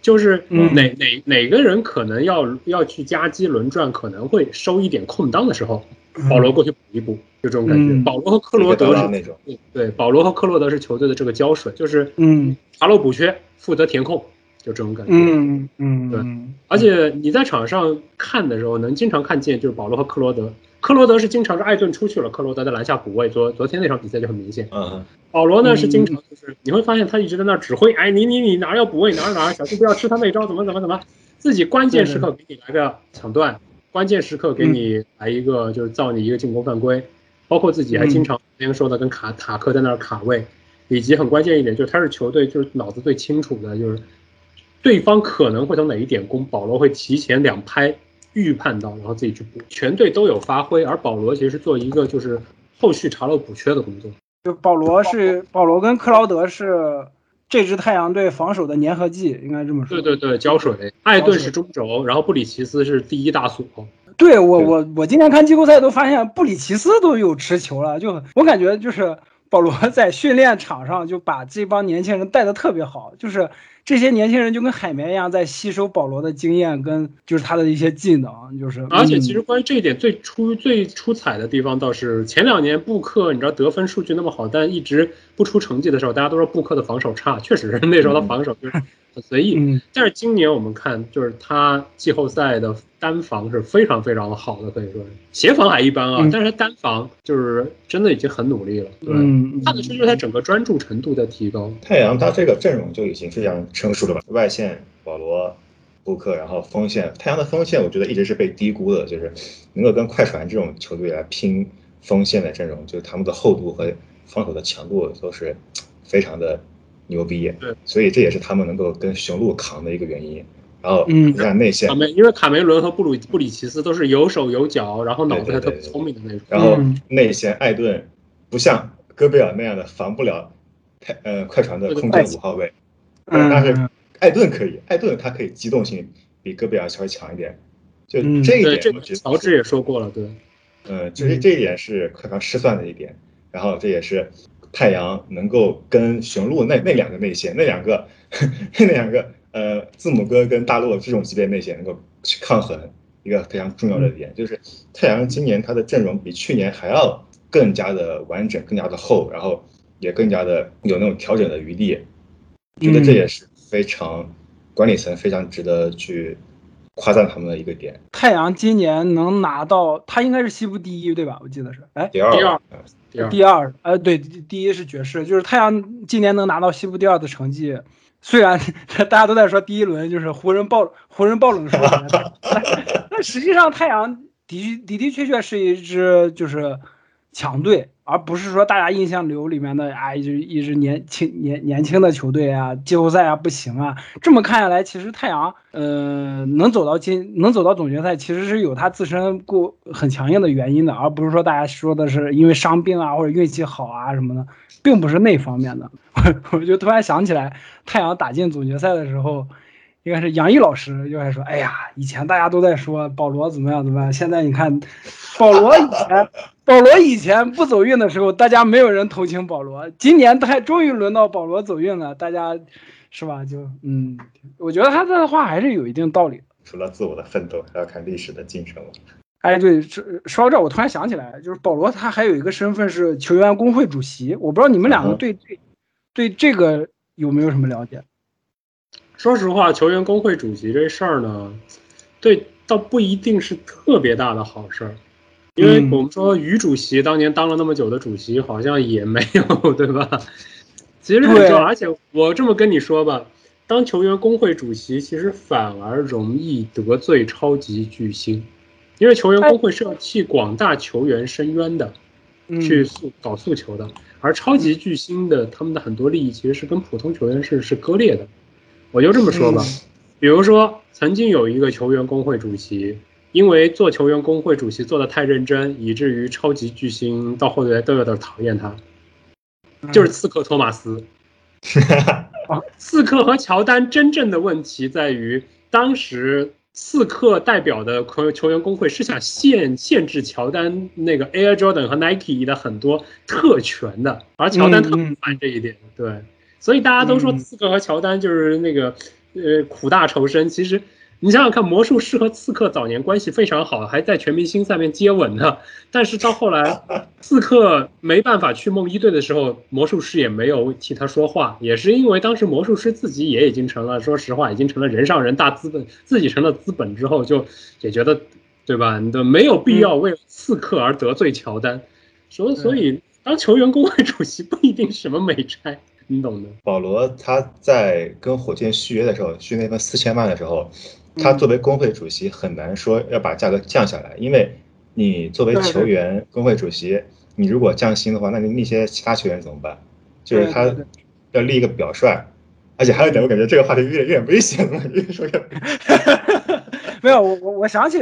就是嗯哪哪哪个人可能要要去夹击轮转，可能会收一点空当的时候，保罗过去补一补，就这种感觉。嗯保罗和克罗德是那种对对，保罗和克罗德是球队的这个胶水，就是嗯查漏补缺，负责填空，就这种感觉。嗯嗯对嗯，而且你在场上看的时候，能经常看见就是保罗和克罗德。克罗德是经常是艾顿出去了，克罗德在篮下补位。昨昨天那场比赛就很明显。嗯，保罗呢嗯是经常就是你会发现他一直在那儿指挥，哎，你你你哪儿要补位哪儿哪儿，小心不要吃他那招，怎么怎么怎么，自己关键时刻给你来个抢断，关键时刻给你来一个就是造你一个进攻犯规，包括自己还经常之前说的跟卡塔克在那儿卡位，以及很关键一点就是他是球队就是脑子最清楚的，就是对方可能会从哪一点攻，保罗会提前两拍预判到，然后自己去补，全队都有发挥，而保罗其实是做一个就是后续查漏补缺的工作。就保罗是保罗跟克劳德是这支太阳队防守的粘合剂，应该这么说。对对对，胶水，艾顿是中轴，然后布里奇斯是第一大锁。对我我我今天看季后赛都发现布里奇斯都有持球了，就我感觉就是保罗在训练场上就把这帮年轻人带的特别好，就是这些年轻人就跟海绵一样在吸收保罗的经验跟就是他的一些技能，就是而且其嗯。实关于这一点最出最出彩的地方，倒是前两年布克，你知道得分数据那么好，但一直不出成绩的时候，大家都说布克的防守差，确实那时候他防守就是很随意。嗯但是今年我们看，就是他季后赛的单防是非常非常好的，可以说是协防还一般啊，嗯但是他单防就是真的已经很努力了。对，嗯看得出就是他整个专注程度在提高。太阳他这个阵容就已经非常成熟了吧？外线保罗、布克，然后锋线，太阳的锋线我觉得一直是被低估的，就是能够跟快船这种球队来拼锋线的阵容，就是他们的厚度和防守的强度都是非常的牛逼。对，所以这也是他们能够跟雄鹿扛的一个原因。然后嗯。你看内线。卡，梅因为卡梅伦和布鲁布里奇斯都是有手有脚，然后脑子还特别聪明的那种。然后嗯。内线艾顿不像戈贝尔那样的防不了太呃快船的空间五号位，嗯但是艾顿可以，艾顿他可以机动性比戈贝尔稍微强一点，就这一点，这个我觉得乔治也说过了，对。呃，这这一点是快船失算的一点，然后这也是太阳能够跟雄鹿那那两个内线，那两个 那两个呃字母哥跟大洛这种级别内线能够去抗衡一个非常重要的点，就是太阳今年他的阵容比去年还要更加的完整，更加的厚，然后也更加的有那种调整的余地，觉得这也是非常管理层非常值得去夸赞他们的一个点。太阳今年能拿到，他应该是西部第一，对吧？我记得是，哎，第二，第二。呃第二，第二，呃，对，第第一是爵士，就是太阳今年能拿到西部第二的成绩，虽然 大家都在说第一轮就是湖人爆湖人爆冷输，但但实际上太阳的的的确确是一支就是强队，而不是说大家印象流里面的啊，一直一支年轻年年轻的球队啊，季后赛啊不行啊。这么看下来，其实太阳呃能走到今能走到总决赛，其实是有他自身过很强硬的原因的，而不是说大家说的是因为伤病啊或者运气好啊什么的，并不是那方面的。我就突然想起来，太阳打进总决赛的时候。应该是杨毅老师就还说：“哎呀，以前大家都在说保罗怎么样怎么样，现在你看，保罗以前，保罗以前不走运的时候，大家没有人同情保罗。今年他终于轮到保罗走运了，大家是吧？就嗯，我觉得他这话还是有一定道理的。除了自我的奋斗，还要看历史的进程了。哎，对，说说到这，我突然想起来，就是保罗他还有一个身份是球员工会主席，我不知道你们两个对对对这个有没有什么了解？说实话，球员工会主席这事儿呢，对，倒不一定是特别大的好事儿，因为我们说于主席当年当了那么久的主席，好像也没有，对吧？其实而且我这么跟你说吧，当球员工会主席，其实反而容易得罪超级巨星，因为球员工会是要替广大球员申冤的，去诉搞诉求的，而超级巨星的他们的很多利益其实是跟普通球员是是割裂的。我就这么说吧，比如说曾经有一个球员工会主席，因为做球员工会主席做的太认真，以至于超级巨星到后来都有点讨厌他，就是刺客托马斯。刺客和乔丹真正的问题在于，当时刺客代表的球球员工会是想限限制乔丹那个 Air Jordan 和 Nike 的很多特权的，而乔丹特别烦这一点，对。所以大家都说刺客和乔丹就是那个，呃，苦大仇深。其实你想想看，魔术师和刺客早年关系非常好，还在全明星赛面接吻呢。但是到后来，刺客没办法去梦一队的时候，魔术师也没有替他说话，也是因为当时魔术师自己也已经成了，说实话，已经成了人上人大资本，自己成了资本之后，就也觉得，对吧？你都没有必要为刺客而得罪乔丹。所所以，当球员工会主席不一定什么美差。你懂的。保罗他在跟火箭续约的时候，续那份四千万的时候，他作为工会主席很难说要把价格降下来，因为你作为球员工会主席，你如果降薪的话，那你那些其他球员怎么办？就是他要立一个表率，而且还有一点，我感觉这个话题有点有点危险了，越说越。没有，我我我想起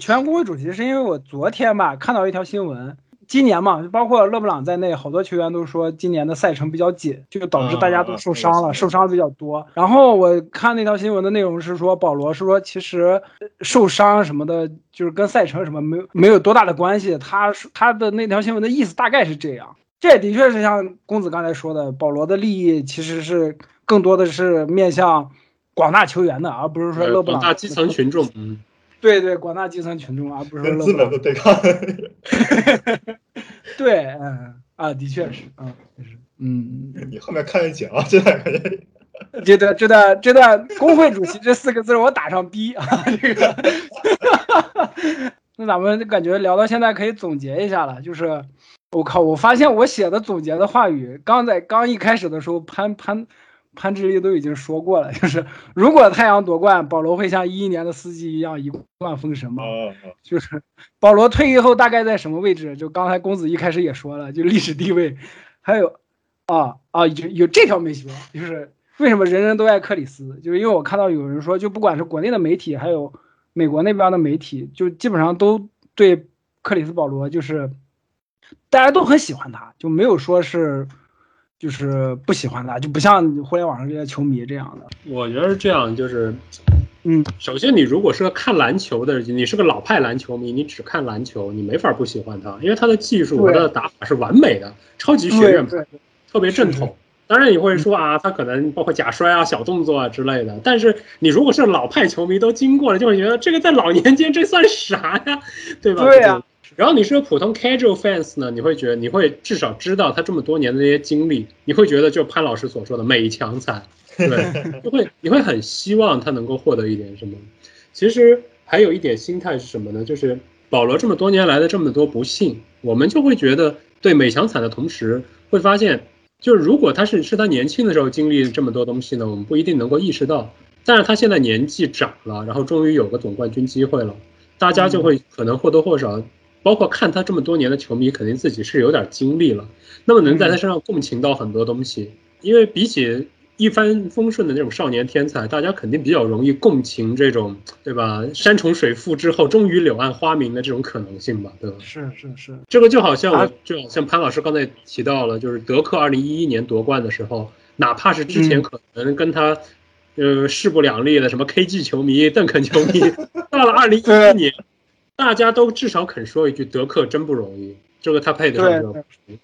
球员工会主席，是因为我昨天吧看到一条新闻。今年嘛，包括勒布朗在内，好多球员都说今年的赛程比较紧，就导致大家都受伤了，受伤比较多。然后我看那条新闻的内容是说，保罗是说其实受伤什么的，就是跟赛程什么没有没有多大的关系。他他的那条新闻的意思大概是这样，这也的确是像公子刚才说的，保罗的利益其实是更多的是面向广大球员的，而不是说勒布朗广大基层群众。嗯。对对，广大基层群众，而不是跟资本的对抗。对，嗯啊，的确是，嗯，是，嗯。你后面看着讲，这段这段这段这段工会主席这四个字我打上 B 啊，这个。那咱们感觉聊到现在可以总结一下了，就是我靠，我发现我写的总结的话语，刚在刚一开始的时候，潘潘。潘志力都已经说过了，就是如果太阳夺冠，保罗会像一一年的司机一样一冠封神吗？就是保罗退役后大概在什么位置？就刚才公子一开始也说了，就历史地位，还有啊啊有有这条没说，就是为什么人人都爱克里斯？就是因为我看到有人说，就不管是国内的媒体，还有美国那边的媒体，就基本上都对克里斯保罗就是大家都很喜欢他，就没有说是。就是不喜欢他，就不像互联网上这些球迷这样的。我觉得是这样，就是，嗯，首先你如果是个看篮球的，你是个老派篮球迷，你只看篮球，你没法不喜欢他，因为他的技术和他的打法是完美的，超级学院派，特别正统。当然你会说啊，他可能包括假摔啊、小动作啊之类的。但是你如果是老派球迷，都经过了，就会觉得这个在老年间这算啥呀？对吧？对呀。然后你是个普通 casual fans 呢，你会觉得你会至少知道他这么多年的那些经历，你会觉得就潘老师所说的美强惨，对，就会你会很希望他能够获得一点什么。其实还有一点心态是什么呢？就是保罗这么多年来的这么多不幸，我们就会觉得对美强惨的同时，会发现就是如果他是是他年轻的时候经历这么多东西呢，我们不一定能够意识到。但是他现在年纪长了，然后终于有个总冠军机会了，大家就会可能或多或少。包括看他这么多年的球迷，肯定自己是有点经历了，那么能在他身上共情到很多东西，因为比起一帆风顺的那种少年天才，大家肯定比较容易共情这种，对吧？山重水复之后，终于柳暗花明的这种可能性吧，对吧？是是是，这个就好像我啊就好像潘老师刚才提到了，就是德克二零一一年夺冠的时候，哪怕是之前嗯可能跟他。呃，势不两立的什么 KG 球迷、邓肯球迷，到了二零一一年，大家都至少肯说一句：德克真不容易，这个他配得上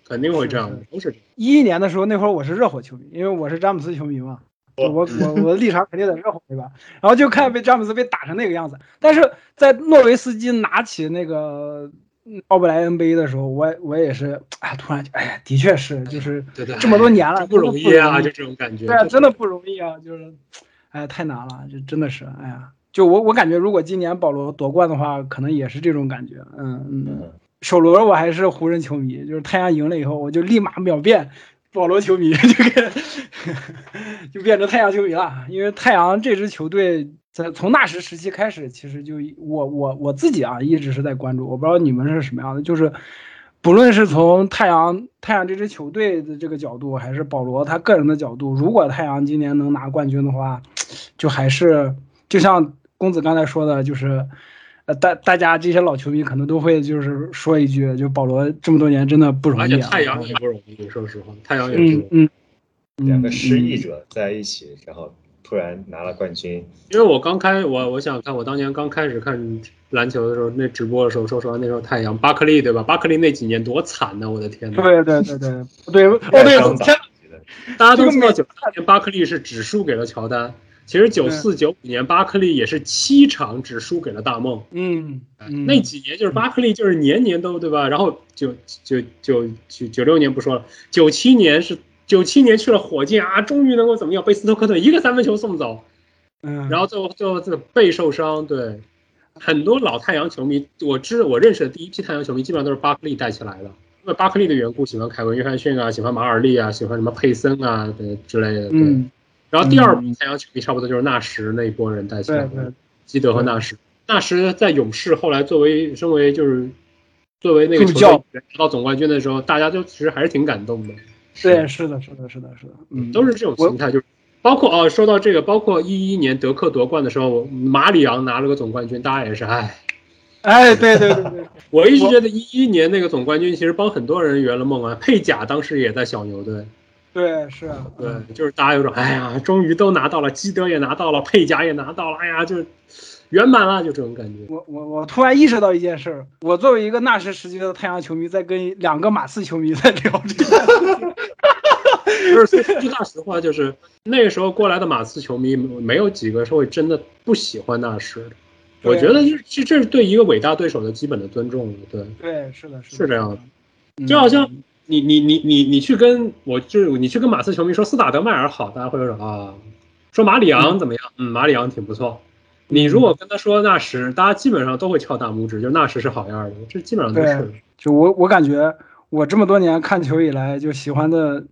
肯定会这样的，都是。一一年的时候，那会儿我是热火球迷，因为我是詹姆斯球迷嘛，我我我的立场肯定在热火对吧？然后就看被詹姆斯被打成那个样子，但是在诺维斯基拿起那个嗯奥布莱恩杯的时候，我我也是，哎，突然就哎呀，的确是就是这么多年了，真不容易啊，就这种感觉。对啊，真的不容易啊，就是，哎，太难了，就真的是，哎呀，就我我感觉，如果今年保罗夺冠的话，可能也是这种感觉，嗯嗯。嗯，首轮我还是湖人球迷，就是太阳赢了以后，我就立马秒变保罗球迷，就给就变成太阳球迷了。因为太阳这支球队在从那时时期开始，其实就我我我自己啊一直是在关注，我不知道你们是什么样的，就是不论是从太阳太阳这支球队的这个角度，还是保罗他个人的角度，如果太阳今年能拿冠军的话，就还是就像公子刚才说的，就是。呃，大大家这些老球迷可能都会就是说一句，就保罗这么多年真的不容易、啊。而且太阳也不容易，说实话，太阳也不容易。嗯嗯，嗯两个失意者在一起，然后突然拿了冠军，因为我刚开我我想想看，我当年刚开始看篮球的时候，那直播的时候，说实话，那时候太阳巴克利对吧？巴克利那几年多惨呐！我的天呐，对对对对对，哦对，天，大家都知道这九八年巴克利是只输给了乔丹，其实九四九五年巴克利也是七场只输给了大梦。嗯嗯，那几年就是巴克利，就是年年都对吧？然后九九九九九六年不说了，九七年是九七年去了火箭啊，终于能够怎么样？被斯托克顿一个三分球送走，嗯，然后最后最后这个背受伤，对，很多老太阳球迷，我知我认识的第一批太阳球迷基本上都是巴克利带起来的，因为巴克利的缘故，喜欢凯文约翰逊啊，喜欢马尔利啊，喜欢什么佩森啊对之类的，对。嗯，然后第二波太阳球迷差不多就是纳什那一波人带起来的对对，基德和纳什。纳什在勇士后来作为身为就是作为那个球拿到总冠军的时候，大家就其实还是挺感动的。对，是的，是的，是的，是的，嗯，都是这种心态，就是包括哦，说到这个，包括一一年德克夺冠的时候，马里昂拿了个总冠军，大家也是唉。哎，对对对对，我一直觉得一一年那个总冠军其实帮很多人圆了梦啊。佩贾当时也在小牛队，对是啊，对，就是大家有种哎呀，终于都拿到了，基德也拿到了，佩贾也拿到了，哎呀，就是圆满了，就这种感觉。我我我突然意识到一件事儿，我作为一个纳什时期的太阳球迷，在跟两个马刺球迷在聊这个，就是说句大实话，就是那个时候过来的马刺球迷没有几个是会真的不喜欢纳什的。我觉得这这这是对一个伟大对手的基本的尊重，对。对，是的，是是这样的，嗯就好像你你你你你去跟我就是你去跟马刺球迷说斯塔德迈尔好，大家会说啊，说马里昂怎么样？嗯，马里昂挺不错。你如果跟他说纳什，大家基本上都会翘大拇指，就纳什是好样的，这基本上都是。就我我感觉我这么多年看球以来，就喜欢的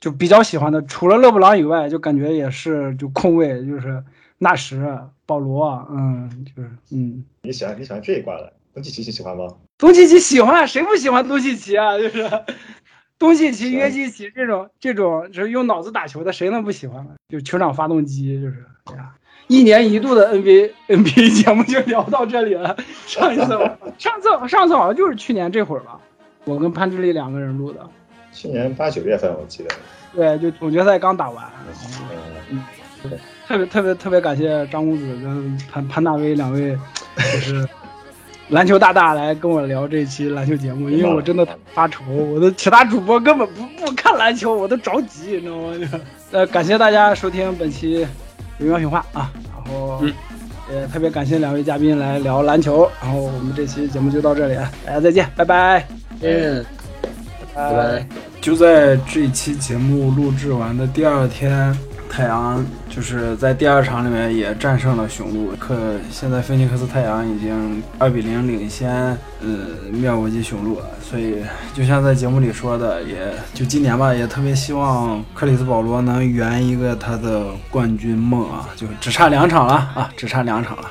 就比较喜欢的，除了勒布朗以外，就感觉也是就控卫，就是纳什、保罗，嗯，就是嗯，你喜欢你喜欢这一挂的，东契奇喜欢吗？东契奇喜欢，谁不喜欢东契奇啊？就是东契奇、约基奇这种这种就是用脑子打球的，谁能不喜欢呢？就球场发动机，就是哎呀。一年一度的 NBA NBA 节目就聊到这里了。上一次，上次上次好像就是去年这会儿吧，我跟潘志丽两个人录的。去年八九月份我记得，对，就总决赛刚打完，嗯，特别特别特别感谢张公子跟潘潘大威两位，就是篮球大大来跟我聊这期篮球节目，因为我真的发愁，我的其他主播根本不不看篮球，我都着急，你知道吗？呃，感谢大家收听本期有喵评话啊，然后嗯也特别感谢两位嘉宾来聊篮球，然后我们这期节目就到这里，大家再见，拜拜，嗯，拜拜。就在这一期节目录制完的第二天，太阳就是在第二场里面也战胜了雄鹿。可现在菲尼克斯太阳已经二比零领先，呃，妙国际雄鹿了。所以就像在节目里说的，也就今年吧，也特别希望克里斯保罗能圆一个他的冠军梦啊，就只差两场了啊，只差两场了。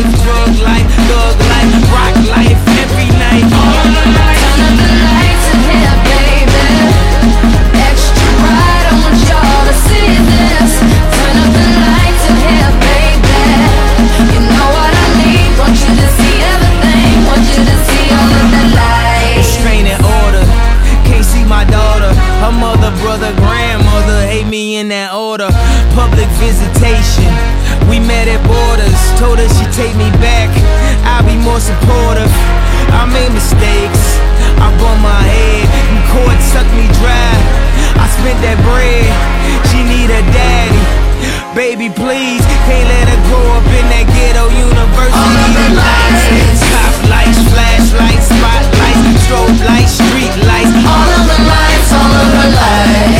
Life, drug life, thug life, rock life, every night. Turn up the lights in here, baby. Extra bright, I want y'all to see this. Turn up the lights in here, baby. You know what I need. Want you to see everything. Want you to see all of the order, can't see my daughter. Her mother, brother, grandmother hate me in that order. Public visitation, we met at borders. Told her she take me back, I'll be more supportive. I made mistakes, I bumped my head. And court sucked me dry. I spent that bread, she need a daddy. Baby, please, can't let her grow up in that ghetto university. All of the lights. Top lights, flashlights, spotlights, strobe lights, street lights. All of the lights, all of the lights.